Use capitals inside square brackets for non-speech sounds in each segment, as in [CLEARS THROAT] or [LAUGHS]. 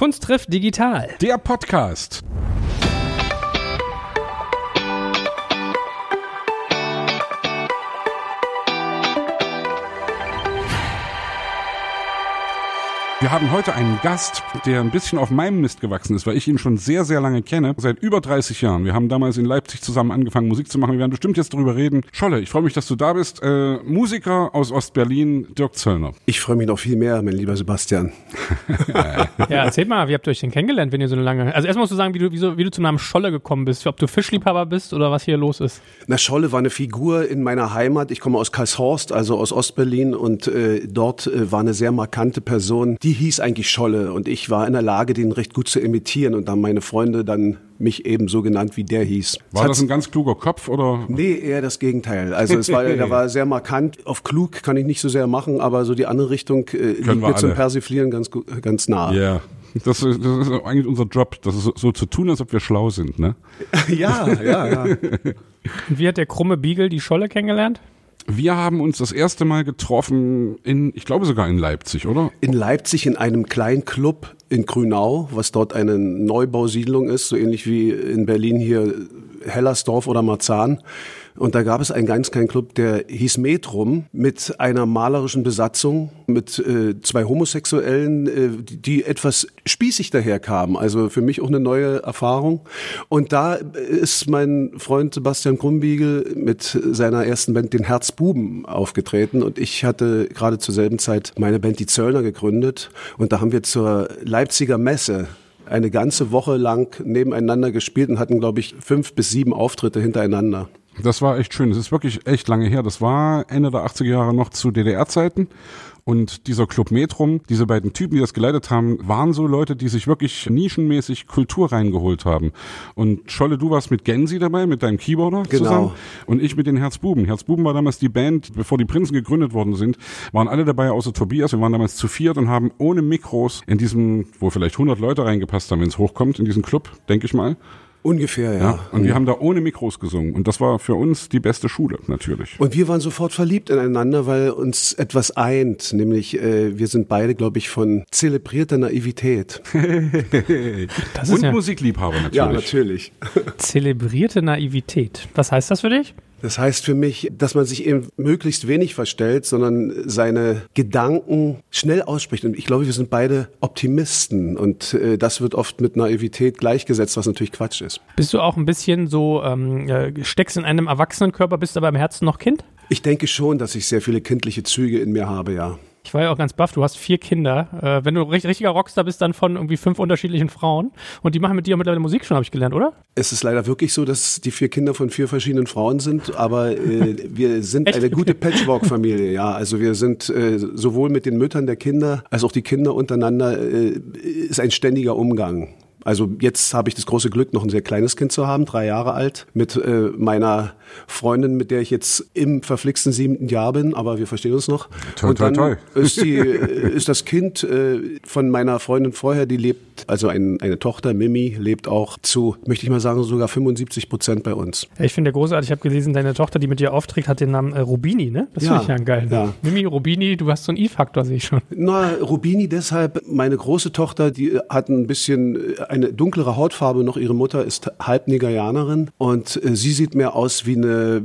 Kunst trifft digital. Der Podcast. Wir haben heute einen Gast, der ein bisschen auf meinem Mist gewachsen ist, weil ich ihn schon sehr, sehr lange kenne. Seit über 30 Jahren. Wir haben damals in Leipzig zusammen angefangen, Musik zu machen. Wir werden bestimmt jetzt darüber reden. Scholle, ich freue mich, dass du da bist. Äh, Musiker aus Ostberlin, Dirk Zöllner. Ich freue mich noch viel mehr, mein lieber Sebastian. [LAUGHS] [LAUGHS] ja, erzähl mal, wie habt ihr euch denn kennengelernt, wenn ihr so eine lange. Also erstmal musst du sagen, wie du, wie, so, wie du zum Namen Scholle gekommen bist. Ob du Fischliebhaber bist oder was hier los ist. Na, Scholle war eine Figur in meiner Heimat. Ich komme aus Karlshorst, also aus Ostberlin. Und äh, dort äh, war eine sehr markante Person, die hieß eigentlich Scholle. Und ich war in der Lage, den recht gut zu imitieren. Und da haben meine Freunde dann mich eben so genannt, wie der hieß. War das ein ganz kluger Kopf oder? Nee, eher das Gegenteil. Also es war, [LAUGHS] der war sehr markant. Auf klug kann ich nicht so sehr machen, aber so die andere Richtung äh, liegt mir zum Persiflieren ganz, ganz nah. Ja. Yeah. Das, das, ist eigentlich unser Job, das ist so, so, zu tun, als ob wir schlau sind, ne? [LAUGHS] ja, ja, ja. Und wie hat der krumme Beagle die Scholle kennengelernt? Wir haben uns das erste Mal getroffen in, ich glaube sogar in Leipzig, oder? In Leipzig in einem kleinen Club in Grünau, was dort eine Neubausiedlung ist, so ähnlich wie in Berlin hier Hellersdorf oder Marzahn. Und da gab es einen ganz kleinen Club, der hieß Metrum, mit einer malerischen Besatzung, mit äh, zwei Homosexuellen, äh, die, die etwas spießig daherkamen. Also für mich auch eine neue Erfahrung. Und da ist mein Freund Sebastian Krumbiegel mit seiner ersten Band, den Herzbuben, aufgetreten. Und ich hatte gerade zur selben Zeit meine Band Die Zöllner gegründet. Und da haben wir zur Leipziger Messe eine ganze Woche lang nebeneinander gespielt und hatten, glaube ich, fünf bis sieben Auftritte hintereinander. Das war echt schön. Das ist wirklich echt lange her. Das war Ende der 80er Jahre noch zu DDR-Zeiten. Und dieser Club Metrum, diese beiden Typen, die das geleitet haben, waren so Leute, die sich wirklich nischenmäßig Kultur reingeholt haben. Und Scholle, du warst mit Gensi dabei, mit deinem Keyboarder genau. zusammen. Und ich mit den Herzbuben. Herzbuben war damals die Band, bevor die Prinzen gegründet worden sind, waren alle dabei, außer Tobias. Wir waren damals zu viert und haben ohne Mikros in diesem, wo vielleicht 100 Leute reingepasst haben, wenn es hochkommt, in diesen Club, denke ich mal, Ungefähr, ja. ja. Und wir haben da ohne Mikros gesungen. Und das war für uns die beste Schule, natürlich. Und wir waren sofort verliebt ineinander, weil uns etwas eint. Nämlich, äh, wir sind beide, glaube ich, von zelebrierter Naivität. [LAUGHS] Und ja Musikliebhaber natürlich. Ja, natürlich. Zelebrierte Naivität. Was heißt das für dich? Das heißt für mich, dass man sich eben möglichst wenig verstellt, sondern seine Gedanken schnell ausspricht. Und ich glaube, wir sind beide Optimisten und äh, das wird oft mit Naivität gleichgesetzt, was natürlich Quatsch ist. Bist du auch ein bisschen so, ähm, äh, steckst in einem Erwachsenenkörper, bist aber im Herzen noch Kind? Ich denke schon, dass ich sehr viele kindliche Züge in mir habe, ja. Ich war ja auch ganz baff, du hast vier Kinder. Äh, wenn du richtig, richtiger Rockstar bist, dann von irgendwie fünf unterschiedlichen Frauen. Und die machen mit dir mittlerweile Musik schon, habe ich gelernt, oder? Es ist leider wirklich so, dass die vier Kinder von vier verschiedenen Frauen sind, aber äh, wir sind [LAUGHS] eine gute Patchwork-Familie, ja. Also wir sind äh, sowohl mit den Müttern der Kinder als auch die Kinder untereinander äh, ist ein ständiger Umgang. Also jetzt habe ich das große Glück, noch ein sehr kleines Kind zu haben, drei Jahre alt, mit äh, meiner Freundin, mit der ich jetzt im verflixten siebten Jahr bin, aber wir verstehen uns noch. Toi, toi, toi. Ist, die, äh, ist das Kind äh, von meiner Freundin vorher, die lebt, also ein, eine Tochter, Mimi, lebt auch zu, möchte ich mal sagen, sogar 75 Prozent bei uns. Ich finde großartig, ich habe gelesen, deine Tochter, die mit dir aufträgt, hat den Namen äh, Rubini, ne? Das ja, finde ich ja geil. Ja. Mimi, Rubini, du hast so einen I-Faktor, sehe ich schon. Na, Rubini deshalb, meine große Tochter, die hat ein bisschen äh, eine dunklere Hautfarbe noch. Ihre Mutter ist halb Nigerianerin und äh, sie sieht mehr aus wie eine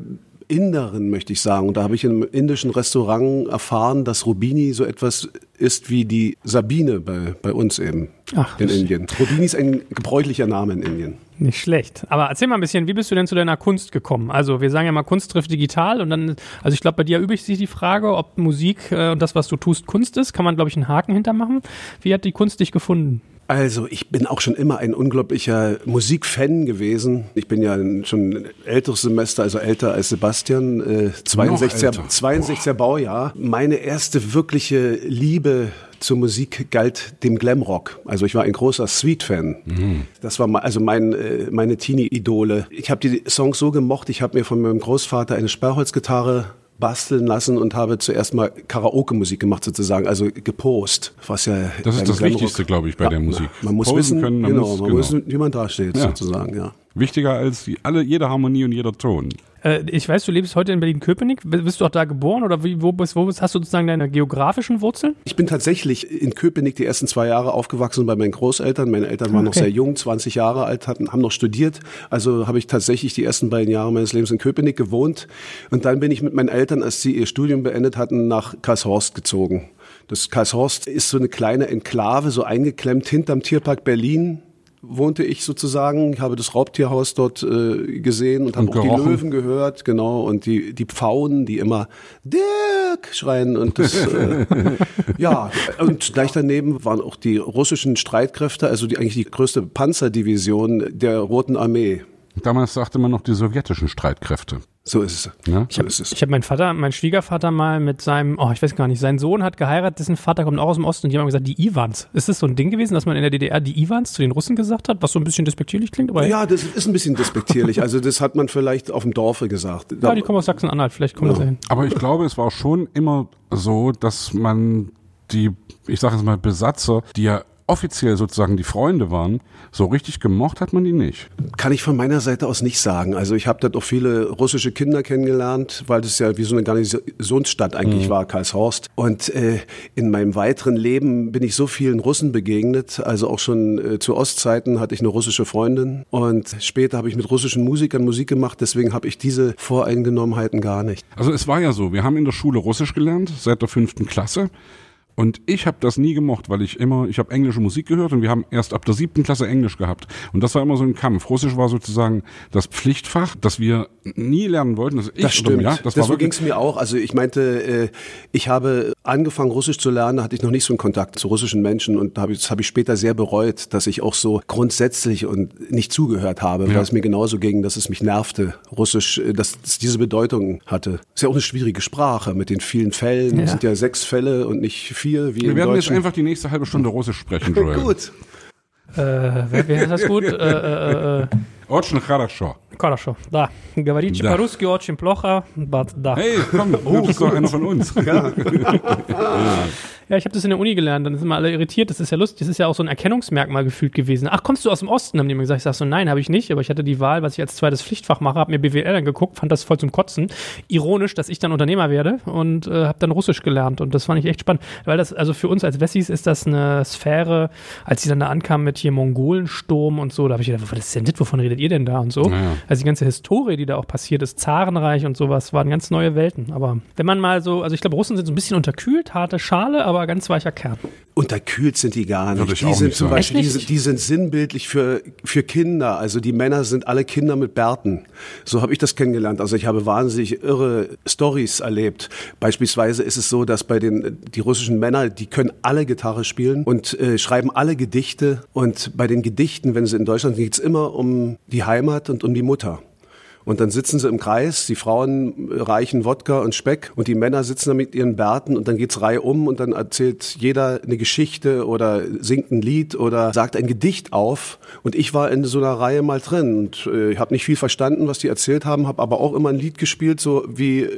Inderin, möchte ich sagen. Und da habe ich im indischen Restaurant erfahren, dass Rubini so etwas ist wie die Sabine bei, bei uns eben Ach, in Indien. Rubini ist ein gebräuchlicher Name in Indien. Nicht schlecht. Aber erzähl mal ein bisschen, wie bist du denn zu deiner Kunst gekommen? Also wir sagen ja mal, Kunst trifft digital und dann, also ich glaube, bei dir übt sich die Frage, ob Musik äh, und das, was du tust, Kunst ist. Kann man, glaube ich, einen Haken hintermachen. Wie hat die Kunst dich gefunden? Also ich bin auch schon immer ein unglaublicher Musikfan gewesen. Ich bin ja schon älteres Semester, also älter als Sebastian, äh, 62er, 62er Baujahr. Meine erste wirkliche Liebe zur Musik galt dem Glamrock. Also ich war ein großer Sweet-Fan. Mhm. Das war also mein, äh, meine Teenie-Idole. Ich habe die Songs so gemocht, ich habe mir von meinem Großvater eine Sperrholzgitarre basteln lassen und habe zuerst mal Karaoke-Musik gemacht sozusagen, also gepost, was ja das ist das Wichtigste, glaube ich, bei ja, der Musik. Man muss Posen wissen, können, man genau, muss, man genau. muss, wie man dasteht ja. sozusagen, ja. Wichtiger als die, alle, jede Harmonie und jeder Ton. Äh, ich weiß, du lebst heute in Berlin-Köpenick. Bist du auch da geboren oder wie, wo, bist, wo bist, hast du sozusagen deine geografischen Wurzeln? Ich bin tatsächlich in Köpenick die ersten zwei Jahre aufgewachsen bei meinen Großeltern. Meine Eltern waren okay. noch sehr jung, 20 Jahre alt, hatten, haben noch studiert. Also habe ich tatsächlich die ersten beiden Jahre meines Lebens in Köpenick gewohnt. Und dann bin ich mit meinen Eltern, als sie ihr Studium beendet hatten, nach Karlshorst gezogen. Das Karlshorst ist so eine kleine Enklave, so eingeklemmt hinterm Tierpark Berlin wohnte ich sozusagen. Ich habe das Raubtierhaus dort äh, gesehen und, habe auch die Löwen gehört, genau, und die, die Pfauen, die immer Dirk schreien und das, äh, [LAUGHS] ja, und gleich daneben waren auch die russischen Streitkräfte, also die eigentlich die größte Panzerdivision der Roten Armee. Damals sagte man noch die sowjetischen Streitkräfte. So ist es. Ja? Ich habe hab meinen Vater, meinen Schwiegervater mal mit seinem, oh, ich weiß gar nicht, sein Sohn hat geheiratet, dessen Vater kommt auch aus dem Osten und die haben gesagt, die Iwans. Ist das so ein Ding gewesen, dass man in der DDR die Iwans zu den Russen gesagt hat, was so ein bisschen despektierlich klingt? Aber ja, das ist ein bisschen despektierlich. also das hat man vielleicht auf dem Dorfe gesagt. Ja, die kommen aus Sachsen-Anhalt, vielleicht kommt ja. dahin. Aber ich glaube, es war schon immer so, dass man die, ich sage jetzt mal, Besatzer, die ja offiziell sozusagen die Freunde waren, so richtig gemocht hat man die nicht. Kann ich von meiner Seite aus nicht sagen. Also ich habe dort auch viele russische Kinder kennengelernt, weil das ja wie so eine Garnisonsstadt eigentlich mhm. war, Karlshorst. Und äh, in meinem weiteren Leben bin ich so vielen Russen begegnet. Also auch schon äh, zu Ostzeiten hatte ich eine russische Freundin und später habe ich mit russischen Musikern Musik gemacht. Deswegen habe ich diese Voreingenommenheiten gar nicht. Also es war ja so, wir haben in der Schule Russisch gelernt seit der fünften Klasse. Und ich habe das nie gemocht, weil ich immer, ich habe englische Musik gehört und wir haben erst ab der siebten Klasse Englisch gehabt. Und das war immer so ein Kampf. Russisch war sozusagen das Pflichtfach, das wir nie lernen wollten. Das, das stimmt. Ja, das, das so ging es mir auch. Also ich meinte, äh, ich habe angefangen Russisch zu lernen, da hatte ich noch nicht so einen Kontakt zu russischen Menschen und das habe ich später sehr bereut, dass ich auch so grundsätzlich und nicht zugehört habe, ja. weil es mir genauso ging, dass es mich nervte, Russisch, äh, dass es diese Bedeutung hatte. Ist ja auch eine schwierige Sprache mit den vielen Fällen. Ja. Es sind ja sechs Fälle und nicht viel wie Wir werden jetzt einfach die nächste halbe Stunde Russisch sprechen, Joel. [LAUGHS] gut. Äh, wer, wer ist das gut? Äh, äh, äh. Очень хорошо. Хорошо, да. Говорите да. по-русски очень плохо, but да. Hey, komm, [LAUGHS] du bist doch einer von uns. [LAUGHS] ja. Ja, ich habe das in der Uni gelernt, dann sind wir alle irritiert. Das ist ja lustig, das ist ja auch so ein Erkennungsmerkmal gefühlt gewesen. Ach, kommst du aus dem Osten? Haben die mir gesagt. Ich sag so, nein, habe ich nicht, aber ich hatte die Wahl, was ich als zweites Pflichtfach mache, habe mir BWL dann geguckt, fand das voll zum Kotzen. Ironisch, dass ich dann Unternehmer werde und äh, habe dann Russisch gelernt und das fand ich echt spannend, weil das, also für uns als Wessis ist das eine Sphäre, als sie dann da ankamen mit hier Mongolensturm und so, da habe ich gedacht, was ist denn das, wovon redet ihr denn da und so? Naja. Also die ganze Historie, die da auch passiert ist, Zarenreich und sowas, waren ganz neue Welten. Aber wenn man mal so, also ich glaube, Russen sind so ein bisschen unterkühlt, harte Schale, aber ganz weicher Kern. Unterkühlt sind die gar nicht. Die sind zum Beispiel, die sind, die sind, sinnbildlich für, für Kinder. Also die Männer sind alle Kinder mit Bärten. So habe ich das kennengelernt. Also ich habe wahnsinnig irre Stories erlebt. Beispielsweise ist es so, dass bei den, die russischen Männer, die können alle Gitarre spielen und äh, schreiben alle Gedichte. Und bei den Gedichten, wenn sie in Deutschland, geht es immer um die Heimat und um die Mutter. Und dann sitzen sie im Kreis, die Frauen reichen Wodka und Speck und die Männer sitzen da mit ihren Bärten und dann geht's Reihe um und dann erzählt jeder eine Geschichte oder singt ein Lied oder sagt ein Gedicht auf. Und ich war in so einer Reihe mal drin und äh, ich habe nicht viel verstanden, was die erzählt haben, habe aber auch immer ein Lied gespielt, so wie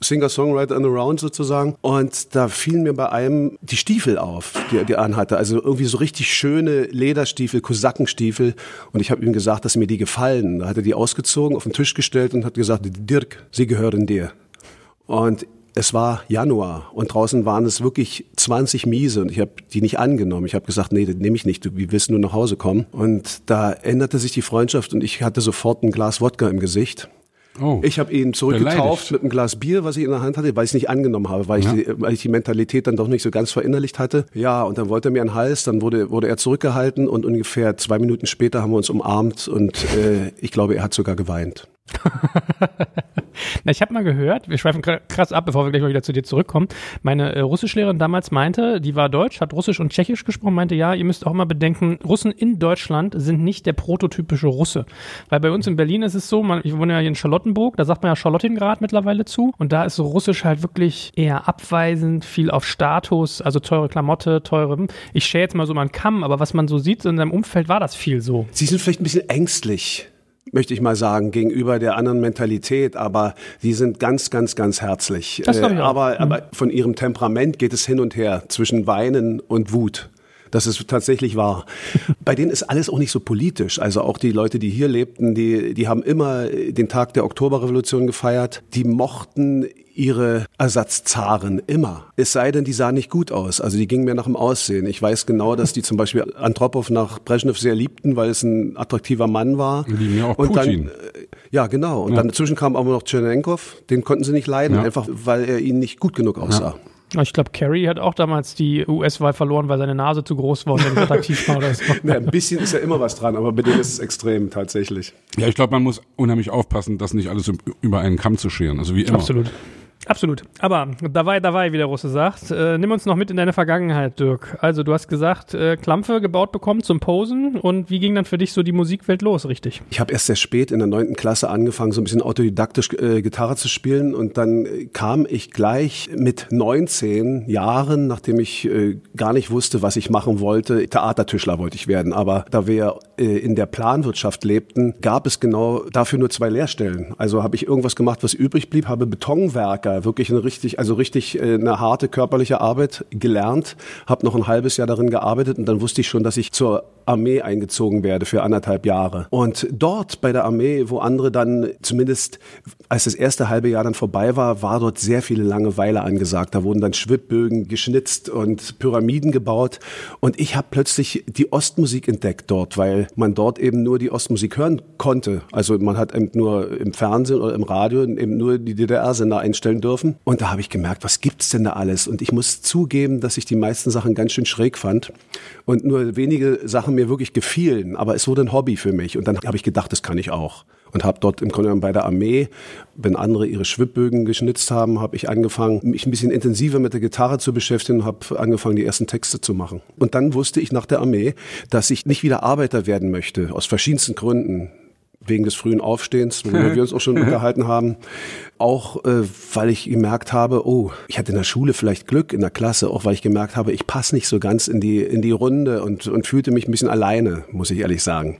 Singer-Songwriter in the Round sozusagen. Und da fielen mir bei einem die Stiefel auf, die er anhatte. Also irgendwie so richtig schöne Lederstiefel, Kosakenstiefel. Und ich habe ihm gesagt, dass mir die gefallen. Da hat er die ausgezogen, auf den Tisch gestellt und hat gesagt, Dirk, sie gehören dir. Und es war Januar und draußen waren es wirklich 20 Miese und ich habe die nicht angenommen. Ich habe gesagt, nee, das nehme ich nicht, wie willst nur nach Hause kommen? Und da änderte sich die Freundschaft und ich hatte sofort ein Glas Wodka im Gesicht. Oh, ich habe ihn zurückgetauft beleidigt. mit einem Glas Bier, was ich in der Hand hatte, weil ich es nicht angenommen habe, weil, ja. ich die, weil ich die Mentalität dann doch nicht so ganz verinnerlicht hatte. Ja, und dann wollte er mir einen Hals, dann wurde, wurde er zurückgehalten und ungefähr zwei Minuten später haben wir uns umarmt und äh, ich glaube, er hat sogar geweint. [LAUGHS] Na, ich habe mal gehört, wir schweifen krass ab, bevor wir gleich mal wieder zu dir zurückkommen. Meine äh, Russischlehrerin damals meinte, die war deutsch, hat Russisch und Tschechisch gesprochen, meinte, ja, ihr müsst auch mal bedenken, Russen in Deutschland sind nicht der prototypische Russe. Weil bei uns in Berlin ist es so, man, ich wohne ja hier in Charlottenburg, da sagt man ja Charlottengrad mittlerweile zu. Und da ist so Russisch halt wirklich eher abweisend, viel auf Status, also teure Klamotte, teure. Ich schäle jetzt mal so mal einen Kamm, aber was man so sieht in seinem Umfeld, war das viel so. Sie sind vielleicht ein bisschen ängstlich möchte ich mal sagen, gegenüber der anderen Mentalität, aber die sind ganz, ganz, ganz herzlich. Das ich äh, auch. Aber, mhm. aber von ihrem Temperament geht es hin und her zwischen Weinen und Wut. Das ist tatsächlich wahr. Bei denen ist alles auch nicht so politisch. Also auch die Leute, die hier lebten, die, die haben immer den Tag der Oktoberrevolution gefeiert. Die mochten ihre Ersatzzaren immer. Es sei denn, die sahen nicht gut aus. Also die gingen mir nach dem Aussehen. Ich weiß genau, dass die zum Beispiel Andropov nach Brezhnev sehr liebten, weil es ein attraktiver Mann war. Die lieben ja auch Und Putin. Dann, äh, ja, genau. Und Ja. dann dazwischen kam aber noch Tscherenkov. Den konnten sie nicht leiden, Ja. einfach weil er ihnen nicht gut genug aussah. Ich glaube, Kerry hat auch damals die US-Wahl verloren, weil seine Nase zu groß war und er nicht attraktiv war oder so. Ja, ein bisschen ist ja immer was dran, aber bei denen ist es extrem tatsächlich. Ja, ich glaube, man muss unheimlich aufpassen, das nicht alles über einen Kamm zu scheren. Also wie immer. Absolut. Absolut. Aber dabei, dabei, wie der Russe sagt, äh, nimm uns noch mit in deine Vergangenheit, Dirk. Also du hast gesagt, äh, Klampfe gebaut bekommen zum Posen und wie ging dann für dich so die Musikwelt los, richtig? Ich habe erst sehr spät in der neunten Klasse angefangen, so ein bisschen autodidaktisch äh, Gitarre zu spielen und dann äh, kam ich gleich mit 19 Jahren, nachdem ich äh, gar nicht wusste, was ich machen wollte, Theatertischler wollte ich werden, aber da wir äh, in der Planwirtschaft lebten, gab es genau dafür nur zwei Lehrstellen. Also habe ich irgendwas gemacht, was übrig blieb, habe Betonwerker, wirklich eine richtig, also richtig äh, eine harte körperliche Arbeit gelernt, habe noch ein halbes Jahr darin gearbeitet und dann wusste ich schon, dass ich zur Armee eingezogen werde für anderthalb Jahre. Und dort bei der Armee, wo andere dann zumindest, als das erste halbe Jahr dann vorbei war, war dort sehr viele Langeweile angesagt. Da wurden dann Schwibbögen geschnitzt und Pyramiden gebaut. Und ich habe plötzlich die Ostmusik entdeckt dort, weil man dort eben nur die Ostmusik hören konnte. Also man hat eben nur im Fernsehen oder im Radio eben nur die DDR-Sender einstellen dürfen. Und da habe ich gemerkt, was gibt's denn da alles? Und ich muss zugeben, dass ich die meisten Sachen ganz schön schräg fand und nur wenige Sachen mir wirklich gefielen. Aber es wurde ein Hobby für mich. Und dann habe ich gedacht, das kann ich auch. Und habe dort im Grunde bei der Armee, wenn andere ihre Schwibbögen geschnitzt haben, habe ich angefangen, mich ein bisschen intensiver mit der Gitarre zu beschäftigen und habe angefangen, die ersten Texte zu machen. Und dann wusste ich nach der Armee, dass ich nicht wieder Arbeiter werden möchte, aus verschiedensten Gründen wegen des frühen Aufstehens, worüber wir uns auch schon [LAUGHS] unterhalten haben. Auch äh, weil ich gemerkt habe, oh, ich hatte in der Schule vielleicht Glück in der Klasse, auch weil ich gemerkt habe, ich passe nicht so ganz in die, in die Runde und, und fühlte mich ein bisschen alleine, muss ich ehrlich sagen.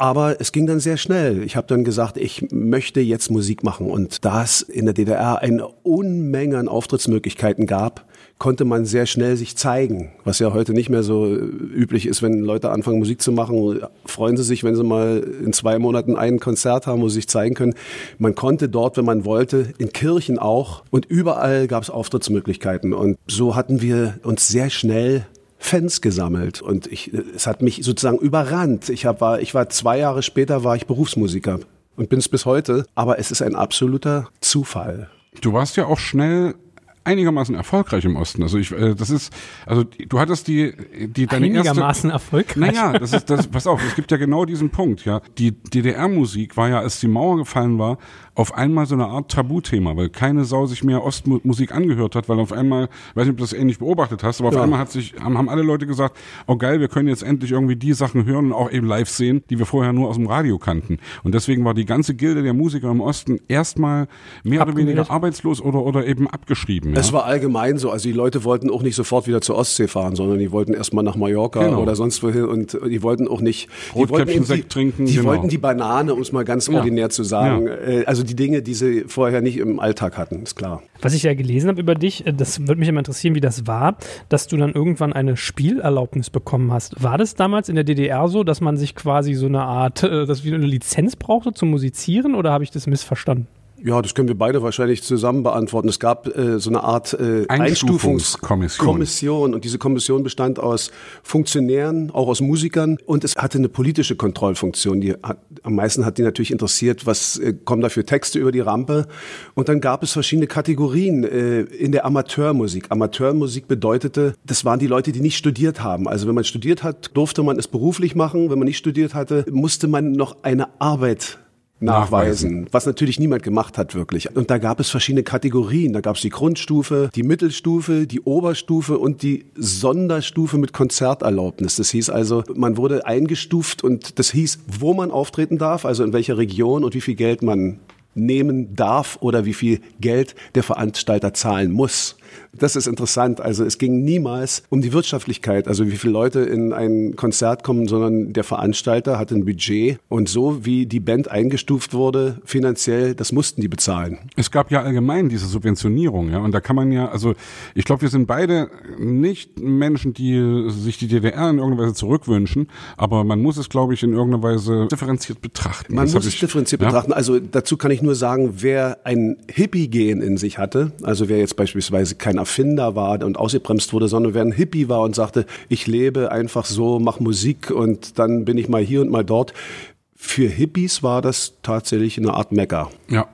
Aber es ging dann sehr schnell. Ich habe dann gesagt, ich möchte jetzt Musik machen. Und da es in der DDR eine Unmenge an Auftrittsmöglichkeiten gab, konnte man sehr schnell sich zeigen, was ja heute nicht mehr so üblich ist, wenn Leute anfangen Musik zu machen, freuen sie sich, wenn sie mal in zwei Monaten ein Konzert haben, wo sie sich zeigen können. Man konnte dort, wenn man wollte, in Kirchen auch und überall gab es Auftrittsmöglichkeiten und so hatten wir uns sehr schnell Fans gesammelt und ich, es hat mich sozusagen überrannt. Ich, hab, war, ich war zwei Jahre später war ich Berufsmusiker und bin es bis heute, aber es ist ein absoluter Zufall. Du warst ja auch schnell einigermaßen erfolgreich im Osten. Also ich, äh, das ist, also du hattest die, die deine Einigermaßen erste. erfolgreich. Naja, das ist, das, pass auf, es gibt ja genau diesen Punkt, ja. Die DDR-Musik war ja, als die Mauer gefallen war, auf einmal so eine Art Tabuthema, weil keine Sau sich mehr Ostmusik angehört hat, weil auf einmal, ich weiß nicht, ob du das ähnlich beobachtet hast, aber auf Ja. einmal hat sich, haben, haben alle Leute gesagt, oh geil, wir können jetzt endlich irgendwie die Sachen hören und auch eben live sehen, die wir vorher nur aus dem Radio kannten. Und deswegen war die ganze Gilde der Musiker im Osten erstmal mehr oder Abgewählt. weniger arbeitslos oder, oder eben abgeschrieben. Ja? Es war allgemein so, also die Leute wollten auch nicht sofort wieder zur Ostsee fahren, sondern die wollten erstmal nach Mallorca Genau. oder sonst wohin und die wollten auch nicht, die wollten eben die, trinken, die genau. wollten die Banane, um es mal ganz Ja. ordinär zu sagen, Ja. Äh, also die Dinge, die sie vorher nicht im Alltag hatten, ist klar. Was ich ja gelesen habe über dich, äh, das würde mich immer interessieren, wie das war, dass du dann irgendwann eine Spielerlaubnis bekommen hast. War das damals in der DDR so, dass man sich quasi so eine Art, äh, dass wie eine Lizenz brauchte zum Musizieren oder habe ich das missverstanden? Ja, das können wir beide wahrscheinlich zusammen beantworten. Es gab äh, so eine Art äh, Einstufungskommission. Kommission und diese Kommission bestand aus Funktionären, auch aus Musikern und es hatte eine politische Kontrollfunktion. Die hat, am meisten hat die natürlich interessiert, was äh, kommen da für Texte über die Rampe und dann gab es verschiedene Kategorien äh, in der Amateurmusik. Amateurmusik bedeutete, das waren die Leute, die nicht studiert haben. Also wenn man studiert hat, durfte man es beruflich machen. Wenn man nicht studiert hatte, musste man noch eine Arbeit nachweisen, was natürlich niemand gemacht hat wirklich. Und da gab es verschiedene Kategorien. Da gab es die Grundstufe, die Mittelstufe, die Oberstufe und die Sonderstufe mit Konzerterlaubnis. Das hieß also, man wurde eingestuft und das hieß, wo man auftreten darf, also in welcher Region und wie viel Geld man nehmen darf oder wie viel Geld der Veranstalter zahlen muss. Das ist interessant. Also es ging niemals um die Wirtschaftlichkeit, also wie viele Leute in ein Konzert kommen, sondern der Veranstalter hatte ein Budget und so wie die Band eingestuft wurde finanziell, das mussten die bezahlen. Es gab ja allgemein diese Subventionierung, ja, und da kann man ja, also ich glaube, wir sind beide nicht Menschen, die sich die DDR in irgendeiner Weise zurückwünschen, aber man muss es, glaube ich, in irgendeiner Weise differenziert betrachten. Man Das muss es differenziert ja? betrachten. Also dazu kann ich nur sagen, wer ein Hippie-Gen in sich hatte, also wer jetzt beispielsweise kein Erfinder war und ausgebremst wurde, sondern wer ein Hippie war und sagte, ich lebe einfach so, mach Musik und dann bin ich mal hier und mal dort. Für Hippies war das tatsächlich eine Art Mecker. Ja.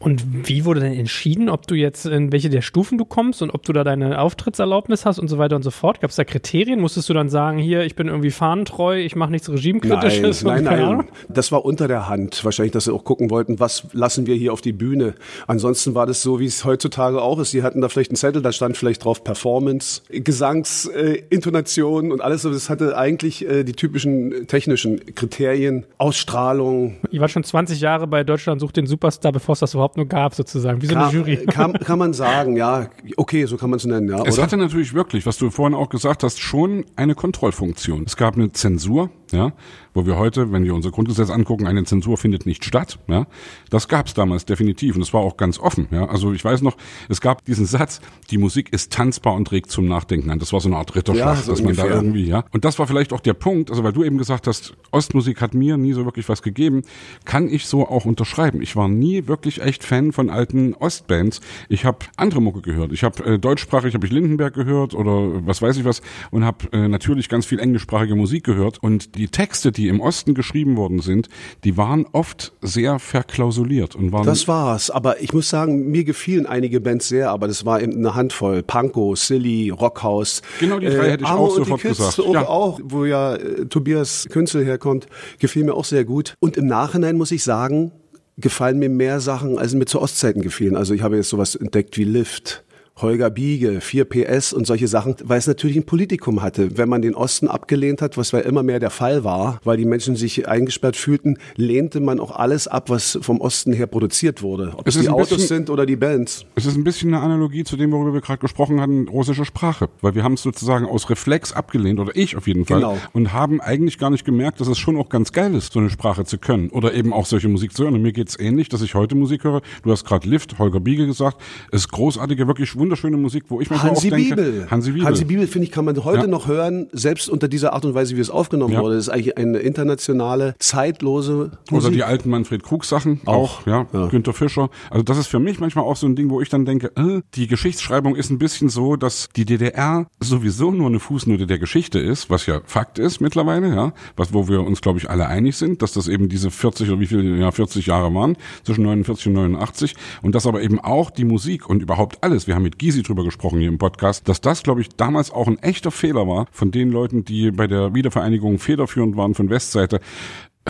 Und wie wurde denn entschieden, ob du jetzt in welche der Stufen du kommst und ob du da deine Auftrittserlaubnis hast und so weiter und so fort? Gab es da Kriterien? Musstest du dann sagen, hier, ich bin irgendwie fahnentreu, ich mache nichts Regimekritisches? Nein, nein, nein. Das war unter der Hand. Wahrscheinlich, dass sie auch gucken wollten, was lassen wir hier auf die Bühne. Ansonsten war das so, wie es heutzutage auch ist. Sie hatten da vielleicht einen Zettel, da stand vielleicht drauf Performance, Gesangs, äh, Intonation und alles. Das hatte eigentlich äh, die typischen technischen Kriterien, Ausstrahlung. Ich war schon 20 Jahre bei Deutschland sucht den Superstar, bevor es das überhaupt nur gab, sozusagen. Wie so eine Kann, Jury. kann, [LAUGHS] kann man sagen, ja, okay, so kann man es nennen, ja, Es oder? hatte natürlich wirklich, was du vorhin auch gesagt hast, schon eine Kontrollfunktion. Es gab eine Zensur, ja, wo wir heute, wenn wir unser Grundgesetz angucken, eine Zensur findet nicht statt. Ja, das gab es damals definitiv und es war auch ganz offen. Ja, also ich weiß noch, es gab diesen Satz: Die Musik ist tanzbar und regt zum Nachdenken an. Das war so eine Art Ritterschlag, Ja, so dass man da ungefähr. irgendwie, ja. Und das war vielleicht auch der Punkt, also weil du eben gesagt hast, Ostmusik hat mir nie so wirklich was gegeben, kann ich so auch unterschreiben. Ich war nie wirklich echt Fan von alten Ostbands. Ich habe andere Mucke gehört. Ich habe äh, deutschsprachig habe ich Lindenberg gehört oder was weiß ich was und habe äh, natürlich ganz viel englischsprachige Musik gehört und die Texte, die im Osten geschrieben worden sind, die waren oft sehr verklausuliert und waren Das war's. Aber ich muss sagen, mir gefielen einige Bands sehr, aber das war eben eine Handvoll. Panko, Silly, Rockhaus. Genau die drei hätte ich Amo auch und sofort gesagt. Auch, Ja. auch, wo ja äh, Tobias Künzel herkommt, gefiel mir auch sehr gut. Und im Nachhinein muss ich sagen, gefallen mir mehr Sachen, als mir zu Ostzeiten gefielen. Also ich habe jetzt sowas entdeckt wie Lift. Holger Biege, 4 PS und solche Sachen, weil es natürlich ein Politikum hatte. Wenn man den Osten abgelehnt hat, was ja immer mehr der Fall war, weil die Menschen sich eingesperrt fühlten, lehnte man auch alles ab, was vom Osten her produziert wurde. Ob Es es ist die ein Autos bisschen- sind oder die Bands. Es ist ein bisschen eine Analogie zu dem, worüber wir gerade gesprochen hatten, russische Sprache. Weil wir haben es sozusagen aus Reflex abgelehnt, oder ich auf jeden Fall, Genau. und haben eigentlich gar nicht gemerkt, dass es schon auch ganz geil ist, so eine Sprache zu können. Oder eben auch solche Musik zu hören. Und mir geht's ähnlich, dass ich heute Musik höre. Du hast gerade Lift, Holger Biege gesagt. Es ist großartige, wirklich wunderschöne Musik, wo ich manchmal Hansi auch denke, Bibel. Hansi Bibel. Hansi Bibel, finde ich, kann man heute Ja. noch hören, selbst unter dieser Art und Weise, wie es aufgenommen Ja. wurde. Das ist eigentlich eine internationale, zeitlose Musik. Oder die alten Manfred Krug Sachen auch, ja, Ja. Günter Fischer. Also das ist für mich manchmal auch so ein Ding, wo ich dann denke, äh, die Geschichtsschreibung ist ein bisschen so, dass die DDR sowieso nur eine Fußnote der Geschichte ist, was ja Fakt ist mittlerweile, ja, was wo wir uns glaube ich alle einig sind, dass das eben diese 40 oder wie viele ja 40 Jahre waren zwischen 49 und 89 und dass aber eben auch die Musik und überhaupt alles, wir haben mit Gysi drüber gesprochen hier im Podcast, dass das glaube ich damals auch ein echter Fehler war von den Leuten, die bei der Wiedervereinigung federführend waren von Westseite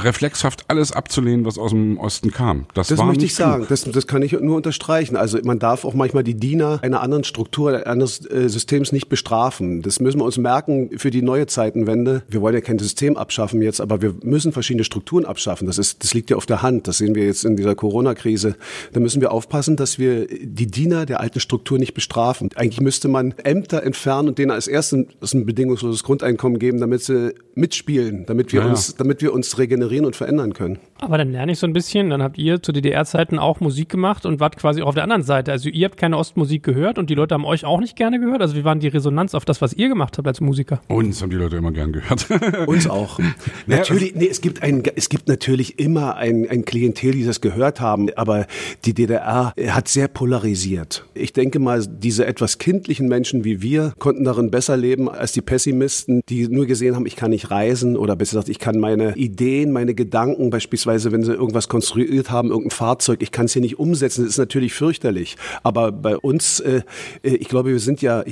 reflexhaft alles abzulehnen, was aus dem Osten kam. Das, Das war möchte ich sagen. Das, das kann ich nur unterstreichen. Also man darf auch manchmal die Diener einer anderen Struktur, eines äh, Systems nicht bestrafen. Das müssen wir uns merken für die neue Zeitenwende. Wir wollen ja kein System abschaffen jetzt, aber wir müssen verschiedene Strukturen abschaffen. Das ist, das liegt ja auf der Hand. Das sehen wir jetzt in dieser Corona-Krise. Da müssen wir aufpassen, dass wir die Diener der alten Struktur nicht bestrafen. Eigentlich müsste man Ämter entfernen und denen als erstes ein bedingungsloses Grundeinkommen geben, damit sie mitspielen, damit wir ja. uns, damit wir uns regenerieren und verändern können. Aber dann lerne ich so ein bisschen, dann habt ihr zu DDR-Zeiten auch Musik gemacht und wart quasi auch auf der anderen Seite. Also ihr habt keine Ostmusik gehört und die Leute haben euch auch nicht gerne gehört. Also wie war die Resonanz auf das, was ihr gemacht habt als Musiker? Uns haben die Leute immer gern gehört. [LAUGHS] Uns auch. natürlich, nee, es gibt ein, es gibt natürlich immer ein, ein Klientel, die das gehört haben, aber die DDR hat sehr polarisiert. Ich denke mal, diese etwas kindlichen Menschen wie wir konnten darin besser leben als die Pessimisten, die nur gesehen haben, ich kann nicht reisen oder besser gesagt, ich kann meine Ideen, meine Gedanken, beispielsweise, wenn sie irgendwas konstruiert haben, irgendein Fahrzeug, ich kann es hier nicht umsetzen. Das ist natürlich fürchterlich. Aber bei uns, äh, äh, ich glaube, wir sind ja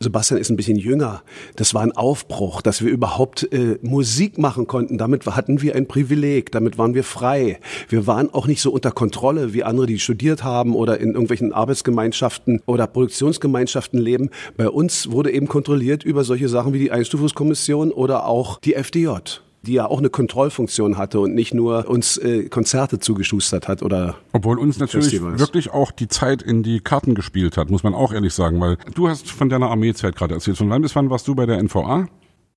Sebastian ist ein bisschen jünger. Das war ein Aufbruch, dass wir überhaupt äh, Musik machen konnten. Damit hatten wir ein Privileg, damit waren wir frei. Wir waren auch nicht so unter Kontrolle wie andere, die studiert haben oder in irgendwelchen Arbeitsgemeinschaften oder Produktionsgemeinschaften leben. Bei uns wurde eben kontrolliert über solche Sachen wie die Einstufungskommission oder auch die FDJ. Die ja auch eine Kontrollfunktion hatte und nicht nur uns äh, Konzerte zugeschustert hat oder. Obwohl uns natürlich Festivals. wirklich auch die Zeit in die Karten gespielt hat, muss man auch ehrlich sagen, weil du hast von deiner Armeezeit gerade erzählt. Von wann bis wann warst du bei der NVA?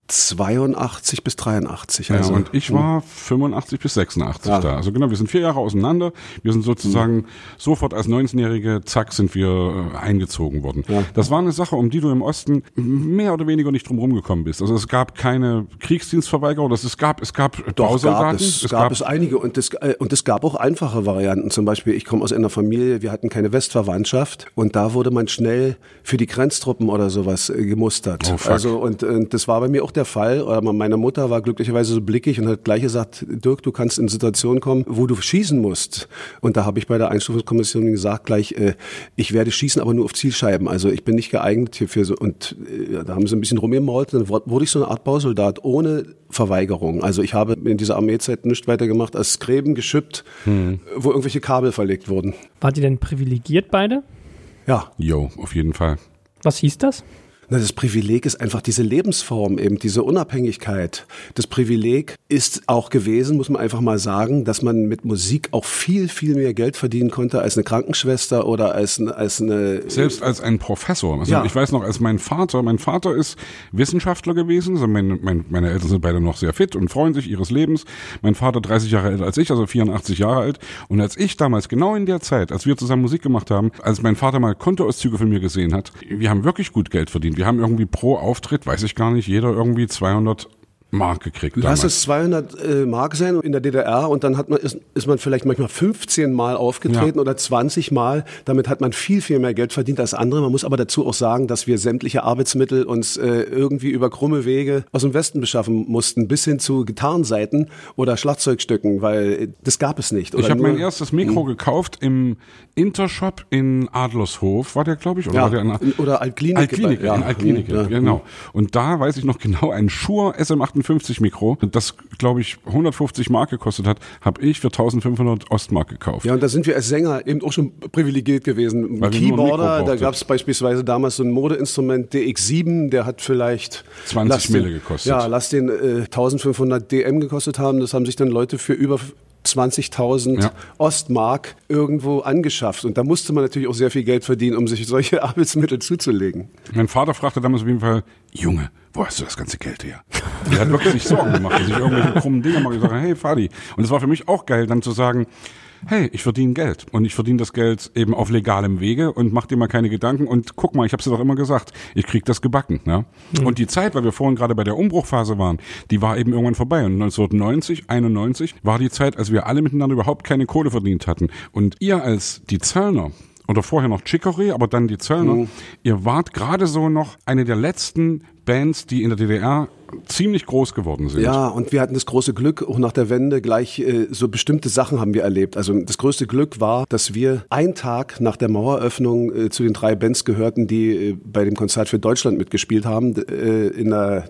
82 bis 83. Ja, Also, und ich war 85 bis 86 Ja. da. Also genau, wir sind vier Jahre auseinander. Wir sind sozusagen sofort als 19-Jährige, zack, sind wir äh, eingezogen worden. Ja. Das war eine Sache, um die du im Osten mehr oder weniger nicht drum rumgekommen bist. Also es gab keine Kriegsdienstverweigerung, das es gab, es gab Doch, gab es, gab es einige und es, äh, und es gab auch einfache Varianten. Zum Beispiel, ich komme aus einer Familie, wir hatten keine Westverwandtschaft und da wurde man schnell für die Grenztruppen oder sowas äh, gemustert. Oh, also und, und das war bei mir auch der Fall. Oder meine Mutter war glücklicherweise so blickig und hat gleich gesagt, Dirk, du kannst in Situationen kommen, wo du schießen musst. Und da habe ich bei der Einstufungskommission gesagt gleich, äh, ich werde schießen, aber nur auf Zielscheiben. Also ich bin nicht geeignet hierfür. So. Und äh, da haben sie ein bisschen rumgemault. Dann wurde ich so eine Art Bausoldat ohne Verweigerung. Also ich habe in dieser Armeezeit nichts weiter gemacht als Gräben geschippt, wo irgendwelche Kabel verlegt wurden. Wart ihr denn privilegiert beide? Ja, Jo, auf jeden Fall. Was hieß das? Na, das Privileg ist einfach diese Lebensform, eben diese Unabhängigkeit. Das Privileg ist auch gewesen, muss man einfach mal sagen, dass man mit Musik auch viel, viel mehr Geld verdienen konnte als eine Krankenschwester oder als, eine- als eine... Selbst als ein Professor. Also Ja. ich weiß noch, als mein Vater, mein Vater ist Wissenschaftler gewesen, also mein, mein, meine Eltern sind beide noch sehr fit und freuen sich ihres Lebens. Mein Vater 30 Jahre älter als ich, also 84 Jahre alt. Und als ich damals, genau in der Zeit, als wir zusammen Musik gemacht haben, als mein Vater mal Kontoauszüge von mir gesehen hat, wir haben wirklich gut Geld verdient. Wir haben irgendwie pro Auftritt, weiß ich gar nicht, jeder irgendwie 200 Mark gekriegt. Lass damals. es 200 äh, Mark sein in der DDR und dann hat man, ist, ist man vielleicht manchmal 15 Mal aufgetreten ja. oder 20 Mal. Damit hat man viel, viel mehr Geld verdient als andere. Man muss aber dazu auch sagen, dass wir sämtliche Arbeitsmittel uns äh, irgendwie über krumme Wege aus dem Westen beschaffen mussten, bis hin zu Gitarrenseiten oder Schlagzeugstücken, weil äh, das gab es nicht. ich habe mein erstes Mikro mh. gekauft im Intershop in Adlershof, war der, glaube ich, oder ja. war der in, oder Altklinik. Altklinik, ja. in Altklinik, hm, ja. genau. Hm. Und da weiß ich noch genau, ein Schur SM8 58 Mikro, das glaube ich 150 Mark gekostet hat, habe ich für 1500 Ostmark gekauft. Ja, und da sind wir als Sänger eben auch schon privilegiert gewesen. Weil Keyboarder, da gab es beispielsweise damals so ein Modeinstrument DX7, der hat vielleicht 20 Mille gekostet. Ja, lass den äh, 1500 DM gekostet haben. Das haben sich dann Leute für über 20.000 Ja. Ostmark irgendwo angeschafft. Und da musste man natürlich auch sehr viel Geld verdienen, um sich solche [LAUGHS] Arbeitsmittel zuzulegen. Mein Vater fragte damals auf jeden Fall, Junge, wo hast du das ganze Geld her? Der hat wirklich sich Sorgen gemacht, dass ich irgendwelche krummen Dinge mache. Ich sage, hey Fadi. Und es war für mich auch geil, dann zu sagen, hey, ich verdiene Geld und ich verdiene das Geld eben auf legalem Wege und mach dir mal keine Gedanken und guck mal, ich habe dir doch immer gesagt, ich krieg das gebacken. Ja? Und die Zeit, weil wir vorhin gerade bei der Umbruchphase waren, die war eben irgendwann vorbei. Und 1990, 91 war die Zeit, als wir alle miteinander überhaupt keine Kohle verdient hatten. Und ihr als die Zöllner, oder vorher noch Chicory, aber dann die Zöllner. Ihr wart gerade so noch eine der letzten Bands, die in der DDR ziemlich groß geworden sind. Ja, und wir hatten das große Glück, auch nach der Wende gleich äh, so bestimmte Sachen haben wir erlebt. Also das größte Glück war, dass wir einen Tag nach der Maueröffnung äh, zu den drei Bands gehörten, die äh, bei dem Konzert für Deutschland mitgespielt haben, äh, in der